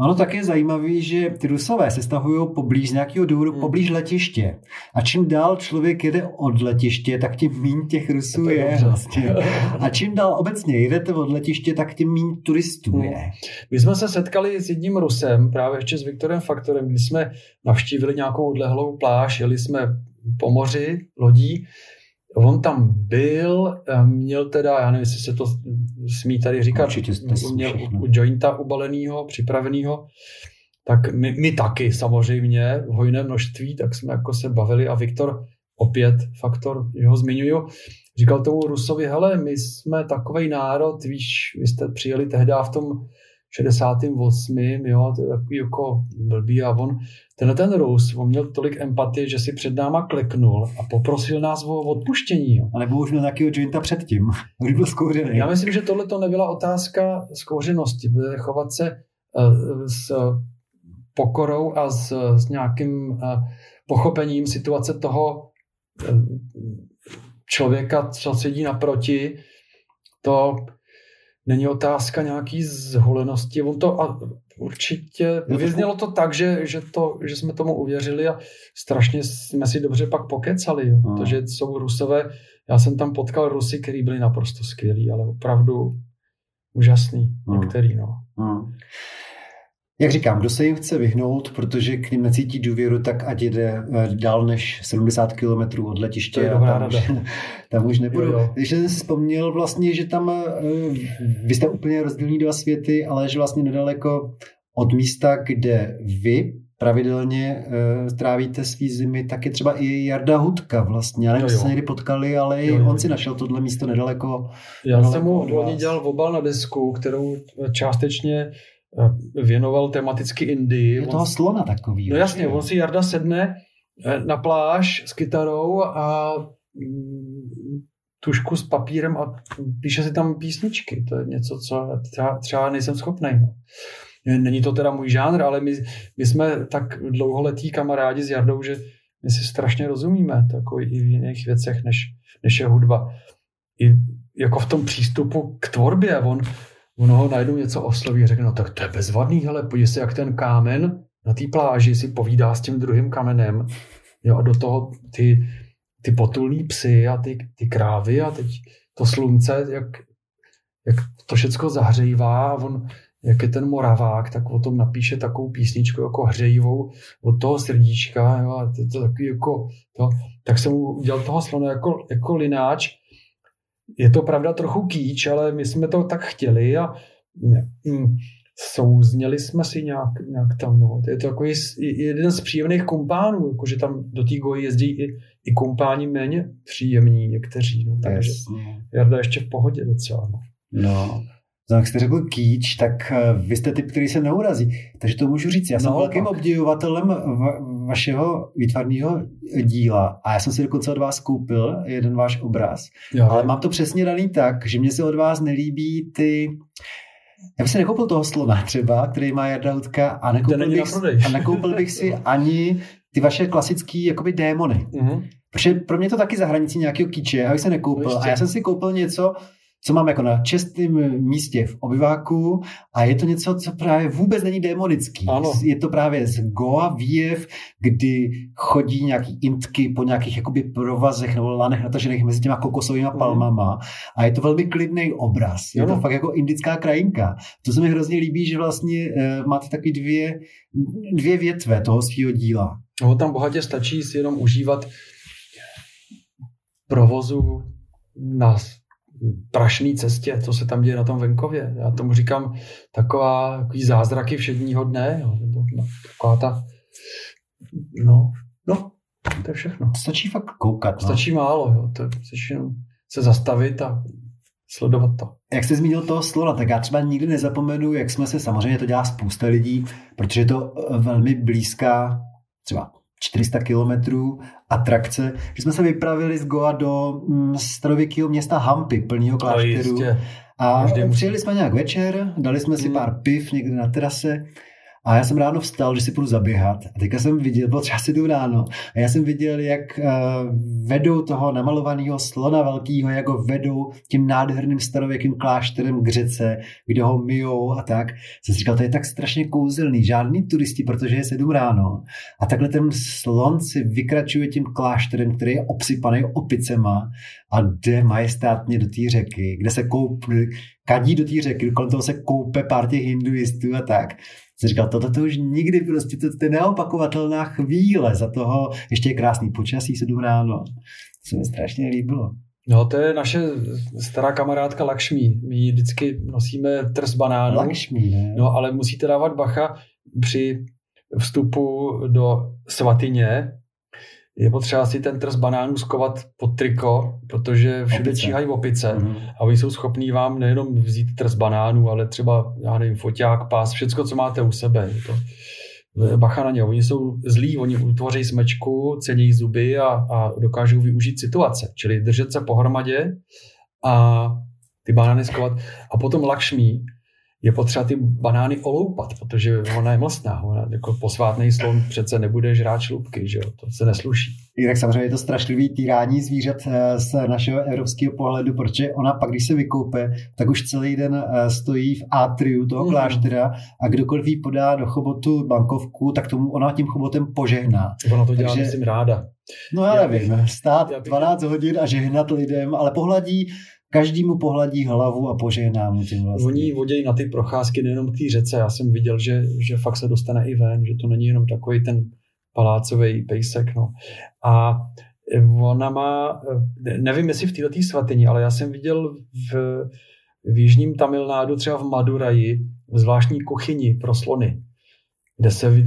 [SPEAKER 2] Ono tak je zajímavé, že ty Rusové se stahují poblíž z nějakého důvodu hmm. poblíž letiště. A čím dál člověk jede od letiště, tak tím méně těch Rusů je. je vlastně. A čím dál obecně jedete od letiště, tak tím méně turistů hmm. je.
[SPEAKER 3] My jsme se setkali s jedním Rusem, právě ještě s Viktorem Faktorem, kdy jsme navštívili nějakou odlehlou pláž, jeli jsme po moři lodí On tam byl, eh, měl teda, já nevím, jestli se to smí tady říkat,
[SPEAKER 2] Určitě
[SPEAKER 3] měl u, u jointa ubalenýho, připravenýho, tak my, my taky samozřejmě v hojné množství, tak jsme jako se bavili a Viktor opět faktor, jeho zmiňuju, říkal tomu Rusovi, hele, my jsme takový národ, víš, vy jste přijeli tehdy v tom 68. Jo, to je takový jako blbý a on, tenhle ten Rus, on měl tolik empatie, že si před náma kleknul a poprosil nás o odpuštění. Jo.
[SPEAKER 2] A nebo už měl nějakého jointa předtím, když byl zkouřený.
[SPEAKER 3] Já myslím, že tohle to nebyla otázka zkouřenosti, bude chovat se uh, s pokorou a s, s nějakým uh, pochopením situace toho uh, člověka, co sedí naproti, to není otázka nějaký zholenosti. On to a určitě vyznělo to tak, že, že, to, že jsme tomu uvěřili a strašně jsme si dobře pak pokecali, jo, no. protože jsou Rusové, já jsem tam potkal Rusy, kteří byli naprosto skvělí, ale opravdu úžasný, no. některý, no. no.
[SPEAKER 2] Jak říkám, kdo se jim chce vyhnout, protože k ním necítí důvěru, tak ať jede eh, dál než 70 km od letiště
[SPEAKER 3] a tam už,
[SPEAKER 2] tam už nebudu. Jo, jo. Když jsem si vzpomněl vlastně, že tam eh, vy jste úplně rozdílní dva světy, ale že vlastně nedaleko od místa, kde vy pravidelně uh, trávíte svý zimy, tak je třeba i Jarda Hudka vlastně. Já nevím, se někdy potkali, ale jo, jo. on si našel tohle místo nedaleko.
[SPEAKER 3] Já nedaleko jsem mu loni dělal obal na desku, kterou částečně Eh, věnoval tematicky Indii.
[SPEAKER 2] Je toho slona takový.
[SPEAKER 3] No jasně, on si Jarda sedne eh, na pláž s kytarou a mm, tušku s papírem a píše si tam písničky. To je něco, co třeba, třeba nejsem schopný. No. Není to teda můj žánr, ale my, my jsme tak dlouholetí kamarádi s Jardou, že my si strašně rozumíme, jako i v jiných věcech, než, než je hudba. I jako v tom přístupu k tvorbě. On, ono ho najednou něco osloví a řekne, no tak to je bezvadný, hele, podívej se, jak ten kámen na té pláži si povídá s tím druhým kamenem, jo, a do toho ty, ty potulní psy a ty, ty krávy a teď to slunce, jak, jak to všecko zahřejvá a on, jak je ten moravák, tak o tom napíše takovou písničku jako hřejivou od toho srdíčka, jo, a to, to takový jako, to, tak jsem udělal toho slona jako, jako lináč je to pravda trochu kýč, ale my jsme to tak chtěli a mm, souzněli jsme si nějak, nějak tam. No. To je to takový jeden z příjemných kumpánů, jakože tam do té goji jezdí i, i kumpáni méně příjemní někteří. No. Takže Jarda ještě v pohodě docela. No.
[SPEAKER 2] no. No, jak jste řekl kýč, tak eh, vy jste typ, který se neurazí. Takže to můžu říct. Já jsem no, velkým tak. obdivovatelem va- vašeho výtvarného díla a já jsem si dokonce od vás koupil jeden váš obraz. Jo. Ale mám to přesně daný tak, že mě se od vás nelíbí ty já bych si nekoupil toho slona třeba, který má Jarda Hudka a nekoupil, bych, a nekoupil bych si ani ty vaše klasické jakoby démony. Mm-hmm. Protože pro mě to taky za hranicí nějakého kýče, já bych se nekoupil. A já jsem si koupil něco, co mám jako na čestém místě v obyváku a je to něco, co právě vůbec není demonický. Ano. Je to právě z Goa výjev, kdy chodí nějaký intky po nějakých jakoby provazech nebo lanech natažených mezi těma kokosovými mhm. palmama a je to velmi klidný obraz. Je ano. to fakt jako indická krajinka. To se mi hrozně líbí, že vlastně uh, máte taky dvě, dvě větve toho svého díla.
[SPEAKER 3] No, tam bohatě stačí si jenom užívat provozu nás prašné cestě, co se tam děje na tom venkově. Já tomu říkám taková takový zázraky všedního dne, jo, nebo no, taková ta, no, no, to je všechno.
[SPEAKER 2] Stačí fakt koukat. No.
[SPEAKER 3] Stačí málo, jo, to stačí jenom se zastavit a sledovat to.
[SPEAKER 2] Jak jsi zmínil toho slona, tak já třeba nikdy nezapomenu, jak jsme se, samozřejmě to dělá spousta lidí, protože je to velmi blízká třeba 400 kilometrů atrakce, že jsme se vypravili z Goa do mm, starověkého města Hampy, plného klášteru. No, a přijeli jsme nějak večer, dali jsme si mm. pár piv někde na terase a já jsem ráno vstal, že si půjdu zaběhat. A teďka jsem viděl, bylo třeba si ráno, a já jsem viděl, jak uh, vedou toho namalovaného slona velkého, jak ho vedou tím nádherným starověkým klášterem k řece, kde ho myjou a tak. Jsem si říkal, to je tak strašně kouzelný, žádný turisti, protože je sedm ráno. A takhle ten slon si vykračuje tím klášterem, který je obsypaný opicema a jde majestátně do té řeky, kde se koupí, kadí do té řeky, kolem toho se koupe pár těch hinduistů a tak jsem říkal, toto to už nikdy prostě, to, to je neopakovatelná chvíle za toho, ještě je krásný počasí, sedm ráno. To se mi strašně líbilo.
[SPEAKER 3] No, to je naše stará kamarádka Lakšmí. My vždycky nosíme trs banánu.
[SPEAKER 2] Lakšmí, ne?
[SPEAKER 3] No, ale musíte dávat bacha při vstupu do svatyně, je potřeba si ten trs banánů skovat pod triko, protože všude opice. číhají opice mm-hmm. a oni jsou schopní vám nejenom vzít trs banánů, ale třeba, já nevím, foťák, pás, všecko, co máte u sebe. Je to, bacha na ně, oni jsou zlí, oni utvoří smečku, cení zuby a, a dokážou využít situace, čili držet se pohromadě a ty banány skovat. A potom Lakšmí je potřeba ty banány oloupat, protože ona je mlsná. Ona jako posvátný slon přece nebude žrát šlupky, že jo? to se nesluší.
[SPEAKER 2] Jinak samozřejmě je to strašlivý týrání zvířat eh, z našeho evropského pohledu, protože ona pak, když se vykoupe, tak už celý den eh, stojí v atriu toho mm. kláštera a kdokoliv jí podá do chobotu bankovku, tak tomu ona tím chobotem požehná.
[SPEAKER 3] Ona to dělá, Takže, myslím, ráda.
[SPEAKER 2] No já, já nevím, bych, stát já bych... 12 hodin a žehnat lidem, ale pohladí každému pohladí hlavu a požehná mu tím vlastně.
[SPEAKER 3] Oni vodějí na ty procházky nejenom k té řece. Já jsem viděl, že, že fakt se dostane i ven, že to není jenom takový ten palácový pejsek. No. A ona má, nevím jestli v této svatyni, ale já jsem viděl v, v jižním Tamilnádu, třeba v Maduraji, v zvláštní kuchyni pro slony, kde se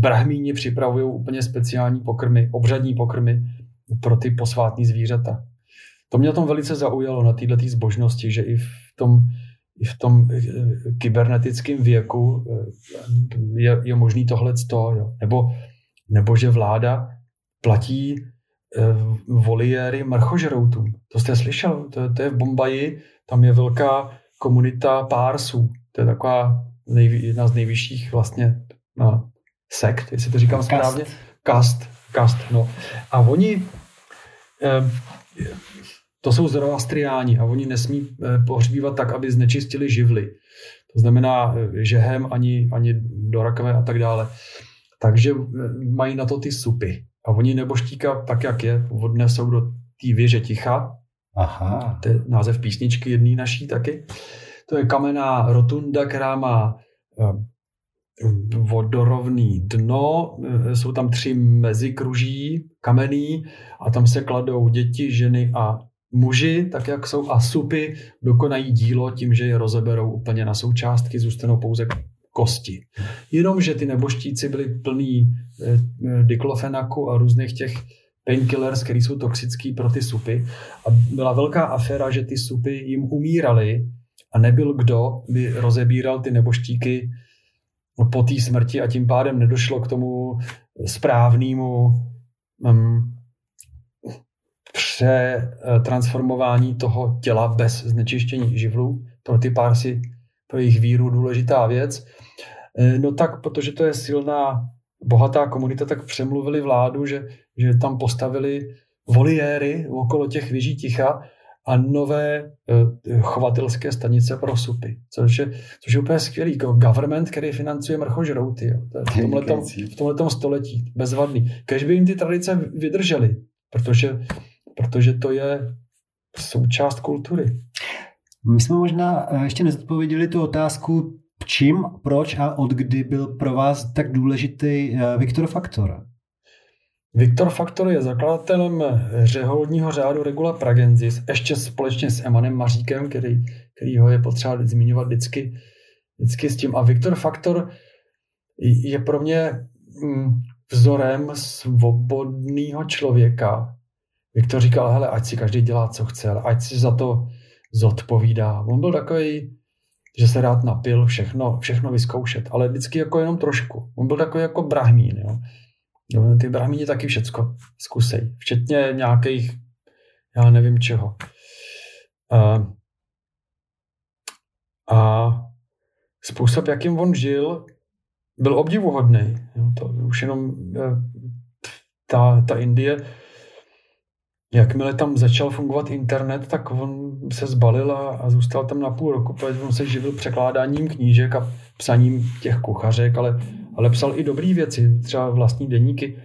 [SPEAKER 3] brahmíni připravují úplně speciální pokrmy, obřadní pokrmy pro ty posvátní zvířata. To mě tom velice zaujalo na této zbožnosti, že i v tom, i v tom eh, kybernetickém věku eh, je, je možný tohle jo. Nebo, nebo že vláda platí eh, voliéry mrchožroutům. To jste slyšel? To, to je v Bombaji, tam je velká komunita pársů. To je taková nejvý, jedna z nejvyšších vlastně no, sekt, jestli to říkám kast. správně. Kast. Kast, no. A oni eh, to jsou zoroastriáni a oni nesmí eh, pohřbívat tak, aby znečistili živly. To znamená eh, žehem ani, ani do rakve a tak dále. Takže eh, mají na to ty supy. A oni neboštíka, tak jak je, odnesou do té věže ticha. Aha. To je název písničky jedný naší taky. To je kamenná rotunda, která má vodorovný dno, jsou tam tři mezikruží kamenný a tam se kladou děti, ženy a muži, tak jak jsou asupy, dokonají dílo tím, že je rozeberou úplně na součástky, zůstanou pouze kosti. Jenomže ty neboštíci byli plní eh, eh, diklofenaku a různých těch painkillers, které jsou toxický pro ty supy. A byla velká aféra, že ty supy jim umíraly a nebyl kdo by rozebíral ty neboštíky po té smrti a tím pádem nedošlo k tomu správnému um, přetransformování toho těla bez znečištění živlů. Pro ty pársy, pro jejich víru důležitá věc. E, no tak, protože to je silná, bohatá komunita, tak přemluvili vládu, že, že tam postavili voliéry okolo těch věží ticha a nové e, chovatelské stanice pro supy, což je, což je úplně skvělý. Jako government, který financuje mrchožrouty. Jo. To je v tomhletom, v tomhletom století, bezvadný. Kež by jim ty tradice vydržely, protože protože to je součást kultury.
[SPEAKER 2] My jsme možná eh, ještě nezodpověděli tu otázku, čím, proč a od kdy byl pro vás tak důležitý eh, Viktor Faktor?
[SPEAKER 3] Viktor Faktor je zakladatelem řeholního řádu Regula Pragensis, ještě společně s Emanem Maříkem, který, který ho je potřeba zmiňovat vždycky, vždycky s tím. A Viktor Faktor je pro mě mm, vzorem svobodného člověka, Viktor říkal, hele, ať si každý dělá, co chce, ale ať si za to zodpovídá. On byl takový, že se rád napil, všechno, všechno vyzkoušet, ale vždycky jako jenom trošku. On byl takový jako brahmín, jo. No, ty brahmíni taky všecko zkusej, včetně nějakých, já nevím čeho. A, a způsob, jakým on žil, byl obdivuhodný. Jo, to už jenom eh, ta, ta Indie, jakmile tam začal fungovat internet, tak on se zbalil a, a zůstal tam na půl roku, protože on se živil překládáním knížek a psaním těch kuchařek, ale, ale psal i dobré věci, třeba vlastní deníky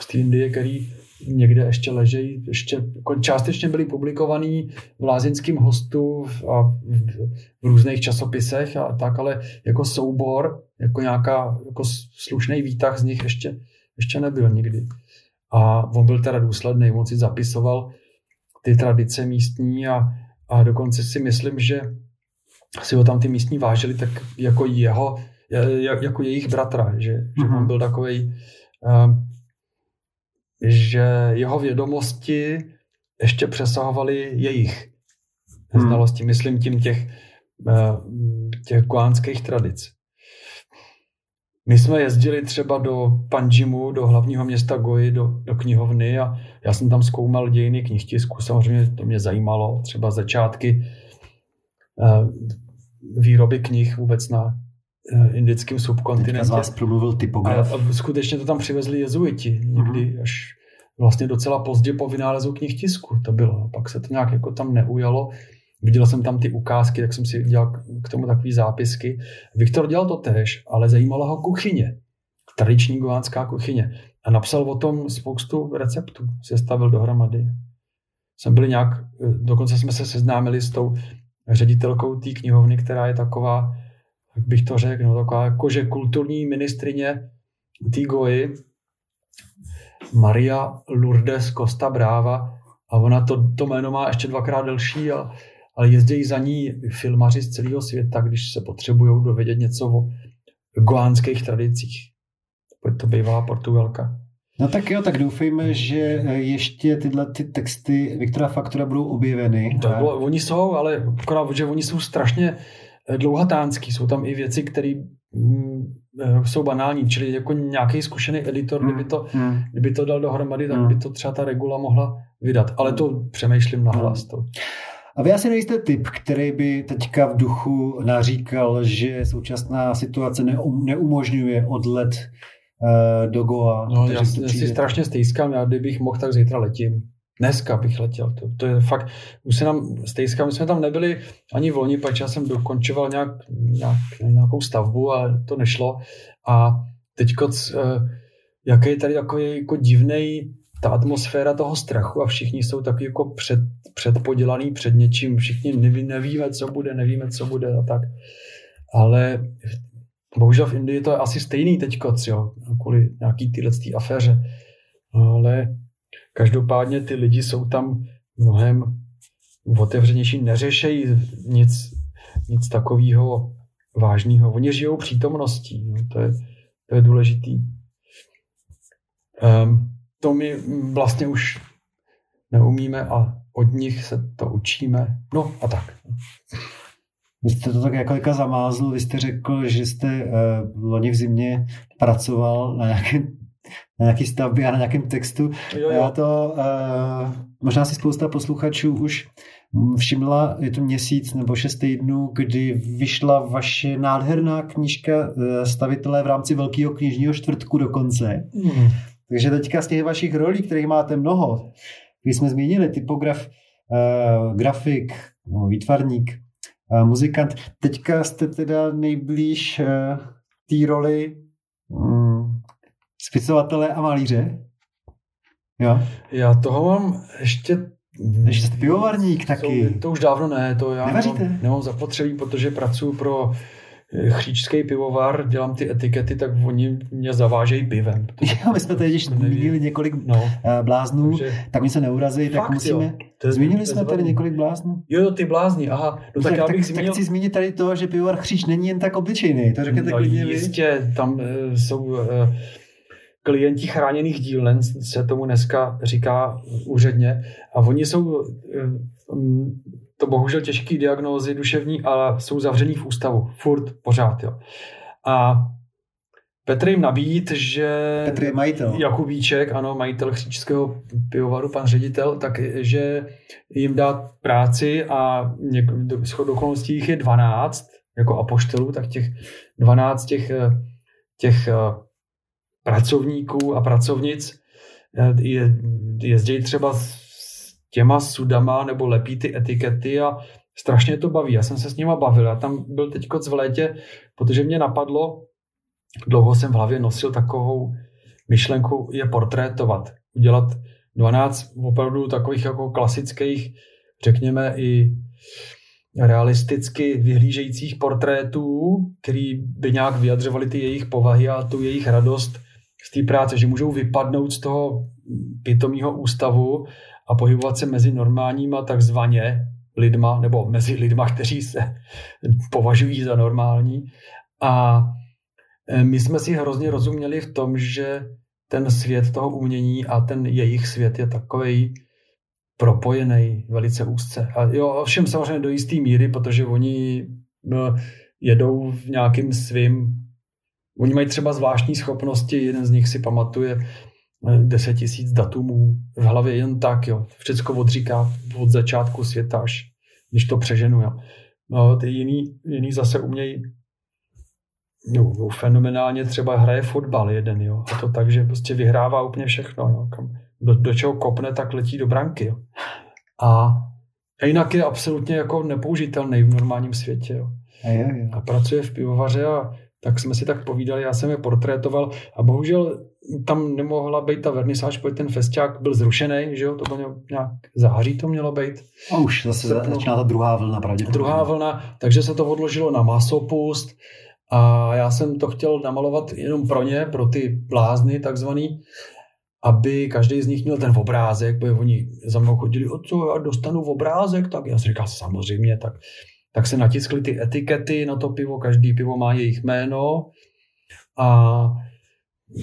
[SPEAKER 3] z té Indie, který někde ještě ležejí, ještě částečně byly publikovaný v lázinském hostu a v, v různých časopisech a tak, ale jako soubor, jako nějaká jako slušný výtah z nich ještě, ještě nebyl nikdy. A on byl teda důsledný, on si zapisoval ty tradice místní a, a dokonce si myslím, že si ho tam ty místní vážili tak jako jeho, jako jejich bratra, že, mm-hmm. že on mhm. byl takový uh, že jeho vědomosti ještě přesahovaly jejich hmm. znalosti, myslím tím těch, eh, těch guánských tradic. My jsme jezdili třeba do Panjimu, do hlavního města Goji, do, do knihovny a já jsem tam zkoumal dějiny knihtisku, samozřejmě to mě zajímalo, třeba začátky uh, výroby knih vůbec na uh, indickém subkontinentě. Teďka
[SPEAKER 2] z vás promluvil typograf.
[SPEAKER 3] A, a skutečně to tam přivezli jezuiti, někdy uh-huh. až vlastně docela pozdě po vynálezu knihtisku to bylo. Pak se to nějak jako tam neujalo. Viděl jsem tam ty ukázky, tak jsem si dělal k tomu takové zápisky. Viktor dělal to tež, ale zajímala ho kuchyně. Tradiční govánská kuchyně. A napsal o tom spoustu receptů. Sestavil dohromady. Jsem byl nějak, dokonce jsme se seznámili s tou ředitelkou té knihovny, která je taková, jak bych to řekl, no, taková jakože kulturní ministrině té Goji, Maria Lourdes Costa Brava a ona to, to jméno má ještě dvakrát delší, a, ale jezdí za ní filmaři z celého světa, když se potřebují dovědět něco o goánských tradicích. To bývá Portugalka.
[SPEAKER 2] No tak jo, tak doufejme, že ještě tyhle ty texty Viktora Faktora budou objeveny.
[SPEAKER 3] To bylo, oni jsou, ale akorát, že oni jsou strašně dlouhatánský. Jsou tam i věci, které mm, Eh, jsou banální, čili jako nějaký zkušený editor, hmm. kdyby to, hmm. kdyby to dal dohromady, tak hmm. by to třeba ta regula mohla vydat. Ale to přemýšlím nahlas. To.
[SPEAKER 2] A vy asi nejste typ, který by teďka v duchu naříkal, že současná situace neumožňuje odlet uh, do Goa.
[SPEAKER 3] No, já, já si strašně stýskám, já kdybych mohl, tak zítra letím. Dneska bych letěl. To, to je fakt, už se nám stejská, my jsme tam nebyli ani volní, protože já jsem dokončoval nějak, nějak, nějakou stavbu a to nešlo. A teďko, eh, jaký je tady takový jako divný ta atmosféra toho strachu a všichni jsou taky jako před, předpodělaný před něčím, všichni neví, nevíme, co bude, nevíme, co bude a tak. Ale bohužel v Indii to je asi stejný teďko, jo, kvůli nějaký tyhle aféře. Ale Každopádně ty lidi jsou tam mnohem otevřenější, neřešejí nic, nic takového vážného. Oni žijou přítomností, no, to, je, to je důležitý. Um, to my vlastně už neumíme a od nich se to učíme. No a tak.
[SPEAKER 2] Vy jste to tak jako zamázl, vy jste řekl, že jste uh, loni v zimě pracoval na nějakém na nějaký stavbě a na nějakém textu. Jo, jo. Já to, uh, možná si spousta posluchačů už všimla, je to měsíc nebo šest týdnů, kdy vyšla vaše nádherná knížka uh, Stavitelé v rámci Velkého knižního čtvrtku dokonce. Mm. Takže teďka z těch vašich rolí, kterých máte mnoho, když jsme zmínili, typograf, uh, grafik, no, výtvarník, uh, muzikant, teďka jste teda nejblíž uh, té roli um, spisovatele a malíře? Jo?
[SPEAKER 3] Já toho mám ještě
[SPEAKER 2] než jste pivovarník taky.
[SPEAKER 3] To, to už dávno ne, to já
[SPEAKER 2] Nevaříte?
[SPEAKER 3] nemám, nemám zapotřebí, protože pracuji pro eh, chříčský pivovar, dělám ty etikety, tak oni mě zavážejí pivem.
[SPEAKER 2] Jo, my jsme tady když zmínili několik no. Eh, bláznů, Takže... tak mi se neurazí, tak musíme... Jo. To zmínili jsme tady několik bláznů.
[SPEAKER 3] Jo, ty blázni, aha. No, tak, tak, já bych
[SPEAKER 2] tak,
[SPEAKER 3] zmínil...
[SPEAKER 2] tak chci zmínit tady to, že pivovar Chříč není jen tak obyčejný, to řekněte
[SPEAKER 3] no,
[SPEAKER 2] klidně
[SPEAKER 3] jistě, vy. tam uh, jsou... Uh, klienti chráněných dílen, se tomu dneska říká úředně. A oni jsou, to bohužel těžké diagnózy duševní, ale jsou zavřený v ústavu. Furt, pořád. Jo. A Petr jim nabít, že
[SPEAKER 2] Petr je majitel.
[SPEAKER 3] Jakubíček, ano, majitel chříčského pivovaru, pan ředitel, tak že jim dá práci a něk- schod okolností jich je 12, jako apoštolů, tak těch 12 těch, těch eh, pracovníků a pracovnic eh, je, jezdí třeba těma sudama nebo lepí ty etikety a strašně to baví. Já jsem se s nima bavil. Já tam byl teď v létě, protože mě napadlo, dlouho jsem v hlavě nosil takovou myšlenku je portrétovat. Udělat 12 opravdu takových jako klasických, řekněme i realisticky vyhlížejících portrétů, který by nějak vyjadřovali ty jejich povahy a tu jejich radost z té práce, že můžou vypadnout z toho pitomého ústavu a pohybovat se mezi normálníma takzvaně lidma, nebo mezi lidma, kteří se považují za normální. A e, my jsme si hrozně rozuměli v tom, že ten svět toho umění a ten jejich svět je takový propojený velice úzce. A jo, ovšem samozřejmě do jisté míry, protože oni no, jedou v nějakým svým Oni mají třeba zvláštní schopnosti, jeden z nich si pamatuje 10 tisíc datumů v hlavě jen tak, jo. Všecko odříká od začátku světa až když to přeženu, jo. No, ty jiný, jiný zase umějí no, fenomenálně třeba hraje fotbal jeden, jo. A to tak, že prostě vyhrává úplně všechno, jo. Kam, do, do čeho kopne, tak letí do branky, jo. A, a jinak je absolutně jako nepoužitelný v normálním světě, jo.
[SPEAKER 2] A, je, je.
[SPEAKER 3] a pracuje v pivovaře a tak jsme si tak povídali, já jsem je portrétoval a bohužel tam nemohla být ta vernisáž, protože ten festiák byl zrušený, že jo, to bylo nějak září to mělo být.
[SPEAKER 2] A už zase začíná ta druhá vlna pravděpodobně.
[SPEAKER 3] Druhá vlna, takže se to odložilo na masopust a já jsem to chtěl namalovat jenom pro ně, pro ty blázny takzvaný, aby každý z nich měl ten obrázek, protože oni za mnou chodili, o co, já dostanu obrázek, tak já jsem říkal, samozřejmě, tak tak se natiskly ty etikety na to pivo, každý pivo má jejich jméno a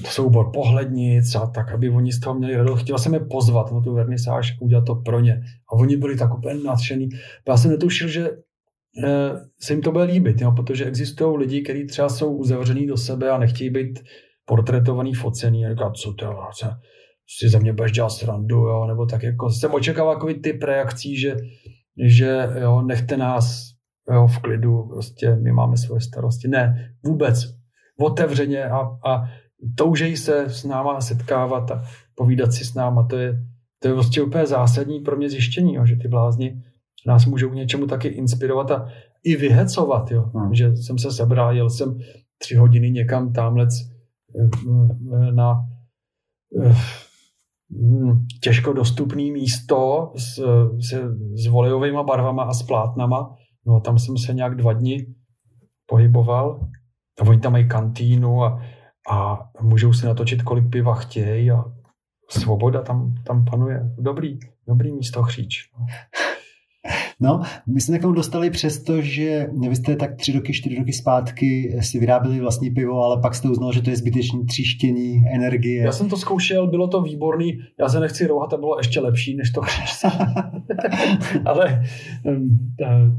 [SPEAKER 3] soubor pohlednic a tak, aby oni z toho měli radost. Chtěla jsem je pozvat na tu vernisáž, udělat to pro ně. A oni byli tak úplně nadšený. Já jsem netušil, že eh, se jim to bude líbit, jo, protože existují lidi, kteří třeba jsou uzavřený do sebe a nechtějí být portretovaný, focený a říkat, co to je, si ze mě budeš dělat srandu, jo, nebo tak jako jsem očekával takový typ reakcí, že, že jo, nechte nás jo, v klidu, prostě my máme svoje starosti. Ne, vůbec. Otevřeně a, a toužejí se s náma setkávat a povídat si s náma. To je, to je prostě úplně zásadní pro mě zjištění, jo, že ty blázni nás můžou k něčemu taky inspirovat a i vyhecovat, jo. Hmm. že jsem se sebral, jel jsem tři hodiny někam tamhlec eh, na eh, hm, těžko dostupný místo s, s, s volejovými barvama a s plátnama No a tam jsem se nějak dva dny pohyboval a oni tam mají kantýnu a, a můžou si natočit, kolik piva chtějí a svoboda tam, tam panuje. Dobrý, dobrý místo chříč. No.
[SPEAKER 2] No, my jsme k tomu dostali přesto, že vy jste tak tři roky, čtyři roky zpátky si vyráběli vlastní pivo, ale pak jste uznal, že to je zbytečný tříštění energie.
[SPEAKER 3] Já jsem to zkoušel, bylo to výborný, já se nechci rouhat, to bylo ještě lepší, než to ale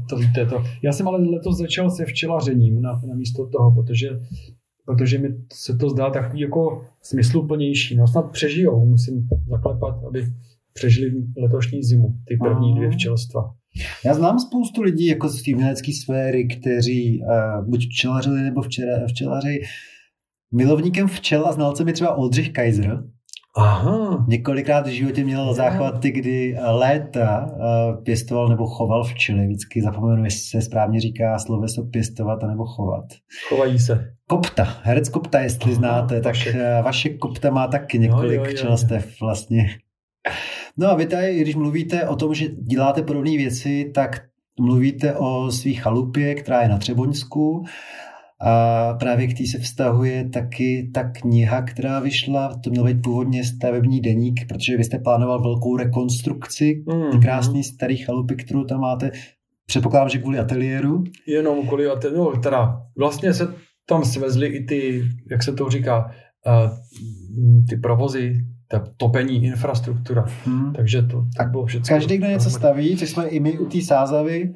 [SPEAKER 3] to víte to. Já jsem ale letos začal se včelařením na, na místo toho, protože protože mi se to zdá takový jako smysluplnější. No snad přežijou, musím zaklepat, aby přežili letošní zimu, ty první dvě včelstva.
[SPEAKER 2] Já znám spoustu lidí jako z té umělecké sféry, kteří uh, buď včelařili nebo včera, včelaři. Milovníkem včel a znalcem je třeba Oldřich Kaiser.
[SPEAKER 3] Aha.
[SPEAKER 2] Několikrát v životě měl záchvaty, kdy léta uh, pěstoval nebo choval včely. Vždycky zapomenu, jestli se správně říká sloveso pěstovat a nebo chovat.
[SPEAKER 3] Chovají se.
[SPEAKER 2] Kopta, herec Kopta, jestli Aha, znáte, tak vaše. Vaše Kopta má taky několik včelstev vlastně. No a vy tady, když mluvíte o tom, že děláte podobné věci, tak mluvíte o svých chalupě, která je na Třeboňsku a právě k té se vztahuje taky ta kniha, která vyšla, to měl být původně stavební deník, protože vy jste plánoval velkou rekonstrukci mm. krásný starý chalupy, kterou tam máte. Předpokládám, že kvůli ateliéru?
[SPEAKER 3] Jenom kvůli ateliéru, no, teda vlastně se tam svezly i ty, jak se to říká, uh, ty provozy, ta topení infrastruktura. Hmm. Takže to tak bylo všechno.
[SPEAKER 2] Každý, kdo něco staví, což jsme i my u té Sázavy,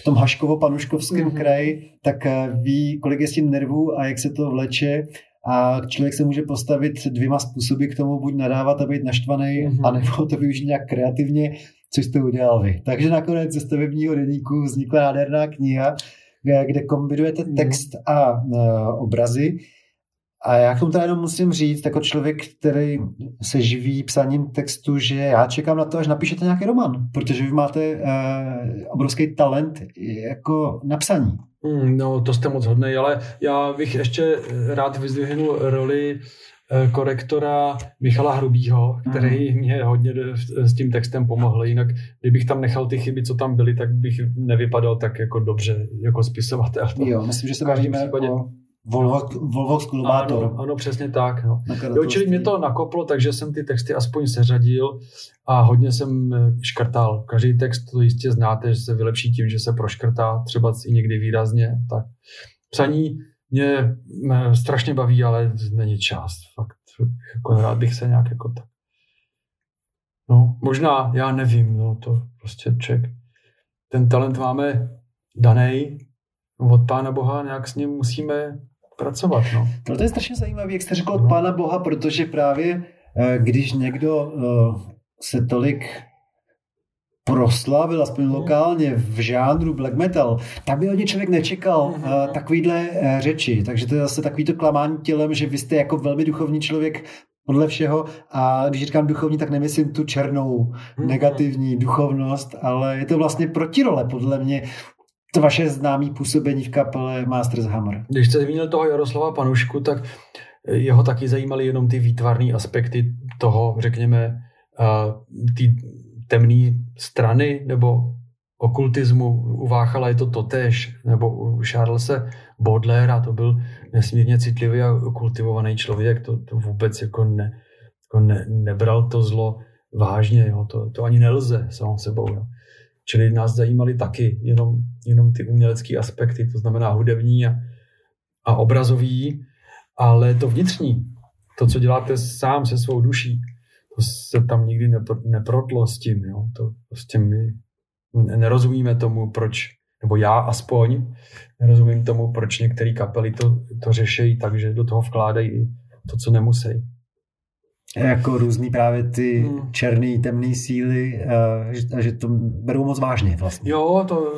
[SPEAKER 2] v tom Haškovo-Panuškovském mm-hmm. kraji, tak eh, ví, kolik je s tím nervů a jak se to vleče. A člověk se může postavit dvěma způsoby k tomu, buď nadávat a být naštvaný, mm-hmm. anebo to využít nějak kreativně, což jste udělal vy. Takže nakonec ze stavebního deníku vznikla nádherná kniha, kde kombinujete mhm. text a uh, obrazy a já k tomu teda jenom musím říct, jako člověk, který se živí psaním textu, že já čekám na to, až napíšete nějaký román, protože vy máte uh, obrovský talent jako napsaní.
[SPEAKER 3] Mm, no, to jste moc hodný, ale já bych ještě rád vyzdvihnul roli eh, korektora Michala Hrubýho, který mm. mě hodně s tím textem pomohl. Jinak, kdybych tam nechal ty chyby, co tam byly, tak bych nevypadal tak jako dobře jako spisovatel.
[SPEAKER 2] Jo, myslím, že se bavíme případě... o Volvo, Volvo Sklumátor.
[SPEAKER 3] Ano, ano, přesně tak. No. Jo, čili mě to nakoplo, takže jsem ty texty aspoň seřadil a hodně jsem eh, škrtal. Každý text to jistě znáte, že se vylepší tím, že se proškrtá, třeba i někdy výrazně. Tak psaní mě, mě strašně baví, ale není čas. Fakt, Jako rád bych se nějak jako tak. No, možná, já nevím, no, to prostě ček. Ten talent máme daný od Pána Boha, nějak s ním musíme pracovat. No.
[SPEAKER 2] To je strašně zajímavé, jak jste řekl od no. Pána Boha, protože právě eh, když někdo eh, se tolik proslavil, aspoň mhm. lokálně v žánru black metal, tak by od něj člověk nečekal uh, takovýhle uh, řeči. Takže to je zase takový to klamání tělem, že vy jste jako velmi duchovní člověk podle všeho a když říkám duchovní, tak nemyslím tu černou, mhm. negativní duchovnost, ale je to vlastně protirole podle mě to vaše známé působení v kapele Masters Hammer.
[SPEAKER 3] Když jste zmínil toho Jaroslava Panušku, tak jeho taky zajímaly jenom ty výtvarné aspekty toho, řekněme, uh, ty temné strany nebo okultismu. U Váchala je to totéž, nebo u Charlesa Baudelaire, to byl nesmírně citlivý a kultivovaný člověk, to, to vůbec jako, ne, jako ne, nebral to zlo vážně, jo. To, to ani nelze samou sebou. Jo. Čili nás zajímaly taky jenom, jenom ty umělecké aspekty, to znamená hudební a, a obrazový, ale to vnitřní, to, co děláte sám se svou duší, to se tam nikdy neprotlo s tím. Jo? To prostě my nerozumíme tomu, proč, nebo já aspoň, nerozumím tomu, proč některé kapely to, to řešejí tak, že do toho vkládají i to, co nemusí.
[SPEAKER 2] Jako různý právě ty hmm. černý, temné síly a že to berou moc vážně vlastně.
[SPEAKER 3] Jo, to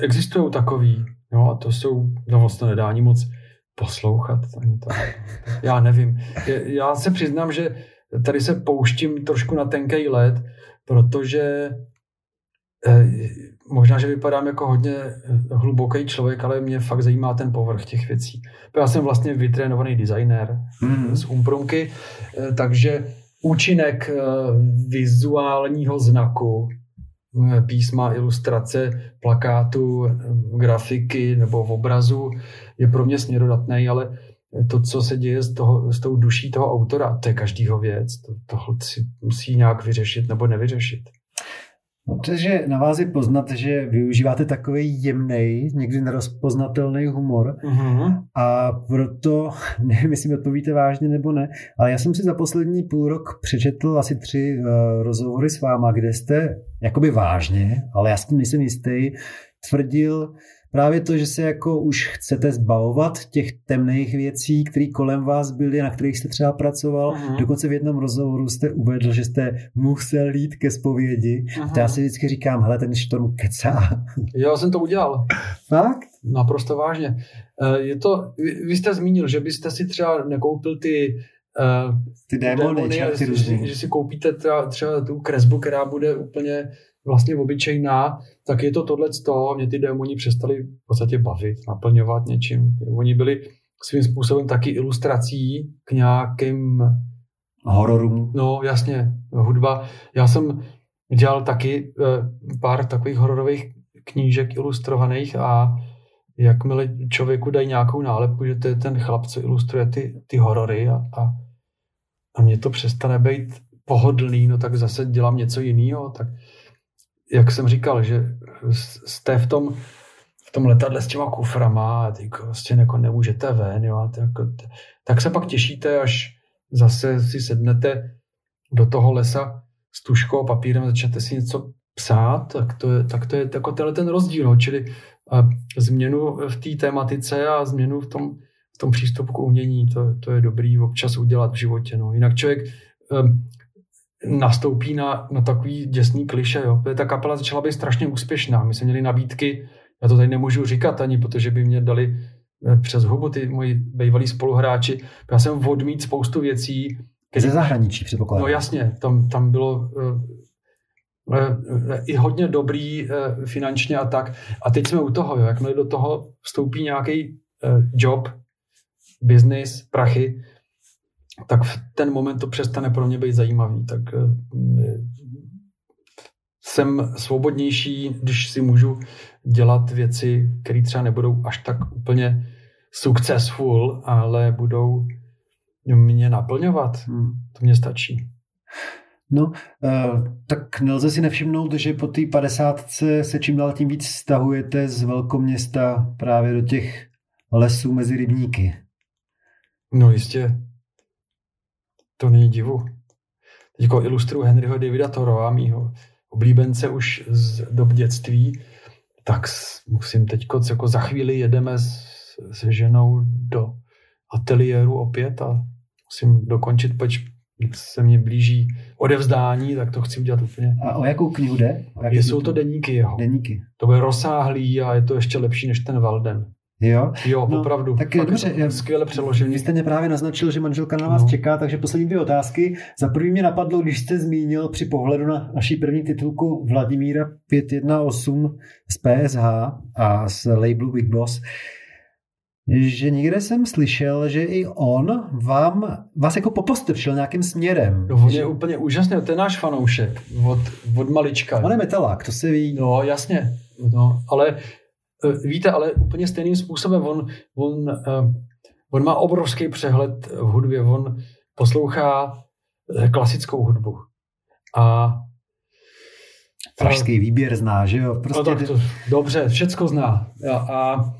[SPEAKER 3] existují takový. Jo, a to jsou, no vlastně nedá ani moc poslouchat. Ani to. Já nevím. Já se přiznám, že tady se pouštím trošku na tenký let, protože možná, že vypadám jako hodně eh, hluboký člověk, ale mě fakt zajímá ten povrch těch věcí. Já jsem vlastně vytrénovaný designer mm-hmm. z Umprumky, eh, takže účinek vizuálního znaku, písma, ilustrace, plakátu, grafiky nebo v obrazu je pro mě směrodatný, ale to, co se děje s, toho, s tou duší toho autora, to je každýho věc. To, to si musí nějak vyřešit nebo nevyřešit.
[SPEAKER 2] No, takže na vás je poznat, že využíváte takový jemný, někdy nerozpoznatelný humor uh-huh. a proto, nevím, jestli mi odpovíte vážně nebo ne, ale já jsem si za poslední půl rok přečetl asi tři uh, rozhovory s váma, kde jste jakoby vážně, ale já s tím nejsem jistý, tvrdil, právě to, že se jako už chcete zbavovat těch temných věcí, které kolem vás byly, na kterých jste třeba pracoval. Uh-huh. Dokonce v jednom rozhovoru jste uvedl, že jste musel jít ke zpovědi. To já si vždycky říkám, hele, ten štorm kecá.
[SPEAKER 3] Já jsem to udělal.
[SPEAKER 2] Fakt?
[SPEAKER 3] Naprosto vážně. Eh, je to, vy jste zmínil, že byste si třeba nekoupil ty
[SPEAKER 2] Uh, ty démony, démony
[SPEAKER 3] že, že, že si koupíte třeba, třeba tu kresbu, která bude úplně vlastně obyčejná, tak je to tohle z toho, mě ty démoni přestali v podstatě bavit, naplňovat něčím. Oni byli svým způsobem taky ilustrací k nějakým
[SPEAKER 2] hororům.
[SPEAKER 3] No, jasně, hudba. Já jsem dělal taky eh, pár takových hororových knížek ilustrovaných a jakmile člověku dají nějakou nálepku, že to je ten chlap, co ilustruje ty, ty horory a, a, a mě to přestane být pohodlný, no tak zase dělám něco jiného, tak jak jsem říkal, že jste v tom, v tom letadle s těma kuframa a ty prostě jako nemůžete ven, jo, a tak, jako, tak se pak těšíte, až zase si sednete do toho lesa s tuškou a papírem začnete si něco psát, tak to je, tak to je jako tenhle ten rozdíl, no, čili a změnu v té tématice a změnu v tom, v tom přístupu k umění, to, to je dobrý občas udělat v životě. No. Jinak člověk nastoupí na, na takový děsný kliše. Jo. Ta kapela začala být strašně úspěšná. My jsme měli nabídky, já to tady nemůžu říkat ani, protože by mě dali eh, přes hubu ty moji bývalí spoluhráči. Já jsem odmít spoustu věcí.
[SPEAKER 2] Ze zahraničí předpokládám.
[SPEAKER 3] No jasně, tam, tam bylo uh, uh, i hodně dobrý uh, finančně a tak. A teď jsme u toho, jo. jakmile do toho vstoupí nějaký job, business, prachy, tak v ten moment to přestane pro mě být zajímavý. Tak eh, jsem svobodnější, když si můžu dělat věci, které třeba nebudou až tak úplně successful, ale budou mě naplňovat. Hmm. To mě stačí.
[SPEAKER 2] No, uh, tak nelze si nevšimnout, že po té padesátce se čím dál tím víc stahujete z velkoměsta právě do těch lesů mezi rybníky.
[SPEAKER 3] No jistě. To není divu. Teď jako ilustruju Henryho Davida Thorova, mýho oblíbence už z dob dětství, tak musím teď jako za chvíli jedeme s, se ženou do ateliéru opět a musím dokončit, pač se mě blíží odevzdání, tak to chci udělat úplně.
[SPEAKER 2] A o jakou knihu jde? O
[SPEAKER 3] jaké jsou to deníky jeho.
[SPEAKER 2] Deníky.
[SPEAKER 3] To bude rozsáhlý a je to ještě lepší než ten Walden.
[SPEAKER 2] Jo?
[SPEAKER 3] Jo, no, opravdu.
[SPEAKER 2] Tak je dobře,
[SPEAKER 3] je skvěle přeložený.
[SPEAKER 2] Vy jste mě právě naznačil, že manželka na vás no. čeká, takže poslední dvě otázky. Za první mě napadlo, když jste zmínil při pohledu na naší první titulku Vladimíra 518 z PSH a z labelu Big Boss, že někde jsem slyšel, že i on vám, vás jako popostrčil nějakým směrem.
[SPEAKER 3] No, on je úplně úžasný, to je náš fanoušek od, od malička.
[SPEAKER 2] On je metalák, to se ví.
[SPEAKER 3] No, jasně. No, ale víte, ale úplně stejným způsobem, on, on, e, on má obrovský přehled v hudbě, on poslouchá e, klasickou hudbu. A
[SPEAKER 2] Pražský výběr zná, že jo?
[SPEAKER 3] Prostě... No tak to, dobře, všecko zná. A, a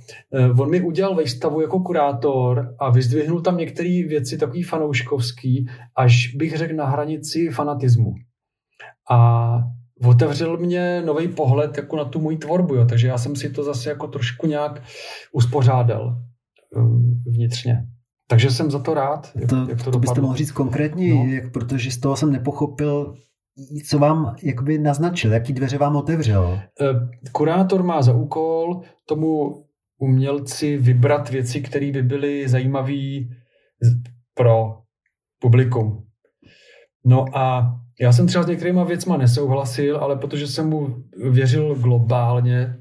[SPEAKER 3] on mi udělal výstavu jako kurátor a vyzdvihnul tam některé věci takový fanouškovský, až bych řekl na hranici fanatismu. A otevřel mě nový pohled jako na tu moji tvorbu, jo. takže já jsem si to zase jako trošku nějak uspořádal um, vnitřně. Takže jsem za to rád.
[SPEAKER 2] Jak to, jak to, to byste mohl říct konkrétně, no. jak, protože z toho jsem nepochopil, co vám jakoby naznačil, jaký dveře vám otevřel?
[SPEAKER 3] Eh, kurátor má za úkol tomu umělci vybrat věci, které by byly zajímavé pro publikum. No a já jsem třeba s některýma věcma nesouhlasil, ale protože jsem mu věřil globálně,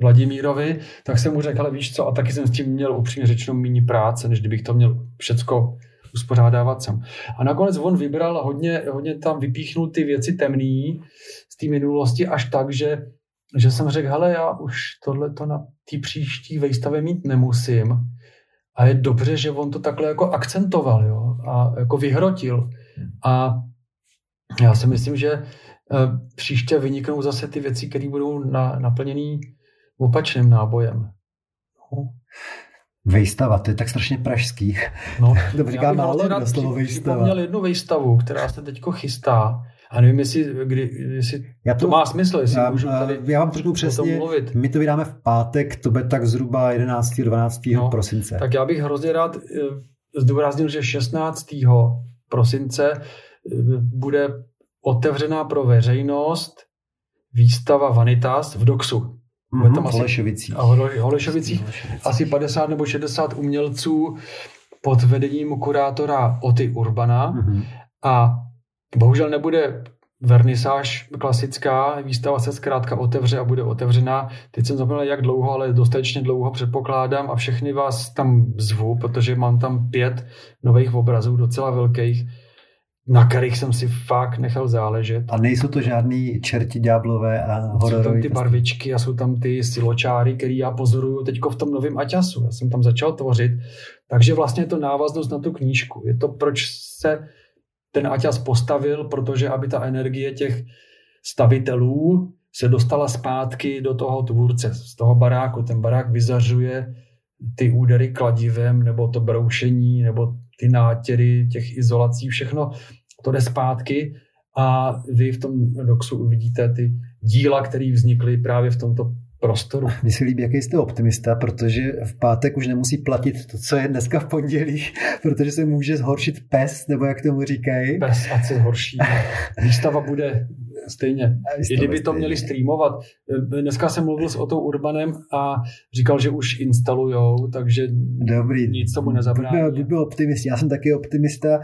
[SPEAKER 3] Vladimírovi, tak jsem mu řekl, ale víš co, a taky jsem s tím měl upřímně řečeno méně práce, než kdybych to měl všecko uspořádávat sám. A nakonec on vybral hodně, hodně tam vypíchnul ty věci temný z té minulosti až tak, že, že jsem řekl, hele, já už tohle to na té příští výstavě mít nemusím. A je dobře, že on to takhle jako akcentoval jo? a jako vyhrotil. A já si myslím, že eh, příště vyniknou zase ty věci, které budou na, naplněný opačným nábojem. No.
[SPEAKER 2] Vejstava, to je tak strašně pražský.
[SPEAKER 3] No,
[SPEAKER 2] to říká málo na slovo vejstava.
[SPEAKER 3] měl jednu vejstavu, která se teďko chystá. A nevím, jestli, kdy, jestli já to, to má smysl, jestli já, můžu tady
[SPEAKER 2] Já vám řeknu přesně, mluvit. my to vydáme v pátek, to bude tak zhruba 11. 12. No, prosince.
[SPEAKER 3] Tak já bych hrozně rád eh, zdůraznil, že 16. prosince bude otevřená pro veřejnost výstava Vanitas v Doxu.
[SPEAKER 2] Bude tam asi, Holešovicích.
[SPEAKER 3] A Holešovicích asi 50 nebo 60 umělců pod vedením kurátora Oty Urbana mm-hmm. a bohužel nebude vernisáž klasická, výstava se zkrátka otevře a bude otevřená. Teď jsem zapomněl, jak dlouho, ale dostatečně dlouho předpokládám a všechny vás tam zvu, protože mám tam pět nových obrazů, docela velkých na kterých jsem si fakt nechal záležet.
[SPEAKER 2] A nejsou to žádný čerti ďáblové a hororové.
[SPEAKER 3] Jsou tam ty barvičky a jsou tam ty siločáry, který já pozoruju teď v tom novém Aťasu. Já jsem tam začal tvořit, takže vlastně je to návaznost na tu knížku. Je to, proč se ten Aťas postavil, protože aby ta energie těch stavitelů se dostala zpátky do toho tvůrce, z toho baráku. Ten barák vyzařuje ty údery kladivem, nebo to broušení, nebo ty nátěry těch izolací, všechno to jde zpátky a vy v tom doxu uvidíte ty díla, které vznikly právě v tomto prostoru.
[SPEAKER 2] Mně se líbí, jaký jste optimista, protože v pátek už nemusí platit to, co je dneska v pondělí, protože se může zhoršit pes, nebo jak tomu říkají.
[SPEAKER 3] Pes ať se zhorší. Výstava bude stejně. I kdyby to měli streamovat. Dneska jsem mluvil s Otou Urbanem a říkal, že už instalujou, takže
[SPEAKER 2] Dobrý.
[SPEAKER 3] nic tomu nezabrání.
[SPEAKER 2] Buď byl optimist. Já jsem taky optimista.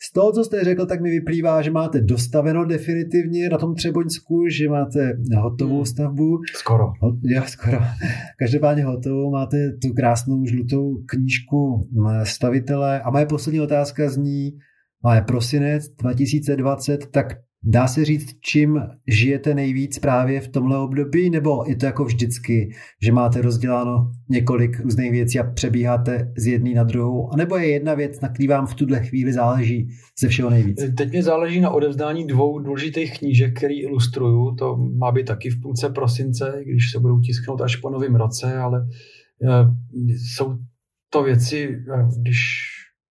[SPEAKER 2] Z toho, co jste řekl, tak mi vyplývá, že máte dostaveno definitivně na tom Třeboňsku, že máte hotovou hmm. stavbu.
[SPEAKER 3] Skoro.
[SPEAKER 2] Jo, skoro. Každopádně hotovou. Máte tu krásnou žlutou knížku stavitele. A moje poslední otázka zní, Máme prosinec 2020, tak Dá se říct, čím žijete nejvíc právě v tomhle období, nebo je to jako vždycky, že máte rozděláno několik různých věcí a přebíháte z jedné na druhou, a nebo je jedna věc, na který vám v tuhle chvíli záleží ze všeho nejvíc?
[SPEAKER 3] Teď mi záleží na odevzdání dvou důležitých knížek, který ilustruju. To má být taky v půlce prosince, když se budou tisknout až po novém roce, ale eh, jsou to věci, eh, když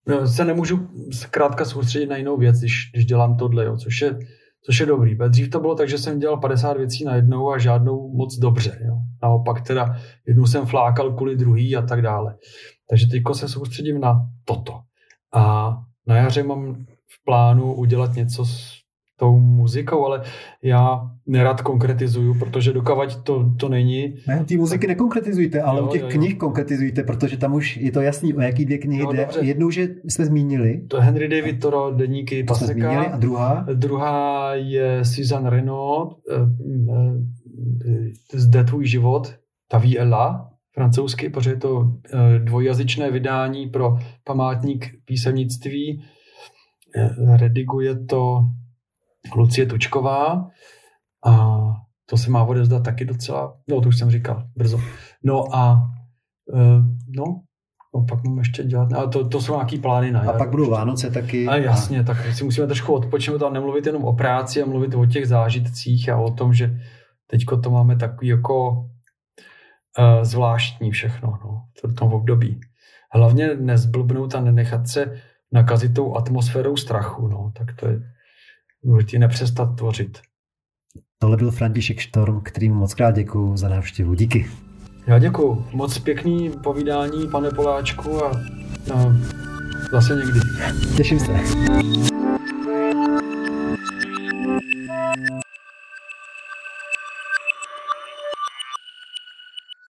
[SPEAKER 3] no, se nemůžu zkrátka soustředit na jinou věc, když, když dělám tohle, jo, což je což je dobrý. Dřív to bylo tak, že jsem dělal 50 věcí na jednou a žádnou moc dobře. Jo. Naopak teda jednu jsem flákal kvůli druhý a tak dále. Takže teď se soustředím na toto. A na jaře mám v plánu udělat něco s tou muzikou, ale já nerad konkretizuju, protože dokavať to, to není.
[SPEAKER 2] Ne, ty muziky nekonkretizujte, ale jo, u těch jo, jo. knih konkretizujte, protože tam už je to jasný, o jaký dvě knihy jo, jde. Dobře. Jednou, že jsme zmínili.
[SPEAKER 3] To je Henry David Toro, Deníky
[SPEAKER 2] to Paseka. Jsme zmínili. A druhá?
[SPEAKER 3] Druhá je Suzanne Renaud, eh, eh, Zde tvůj život, Ta ví Ella, francouzsky, protože je to eh, dvojjazyčné vydání pro památník písemnictví. Rediguje to Lucie Tučková a to se má odezdat taky docela, no to už jsem říkal, brzo. No a uh, no, no, pak mám ještě dělat, ale to, to jsou nějaký plány na
[SPEAKER 2] A pak budou Vánoce taky.
[SPEAKER 3] A jasně, a... tak si musíme trošku odpočinout a nemluvit jenom o práci a mluvit o těch zážitcích a o tom, že teďko to máme takový jako uh, zvláštní všechno, no, v tom období. Hlavně nezblbnout a nenechat se nakazit tou atmosférou strachu, no, tak to je důležité nepřestat tvořit.
[SPEAKER 2] Tohle byl František Štorm, kterým moc krát děkuji za návštěvu. Díky.
[SPEAKER 3] Já děkuji. Moc pěkný povídání, pane Poláčku, a, a zase někdy.
[SPEAKER 2] Těším se.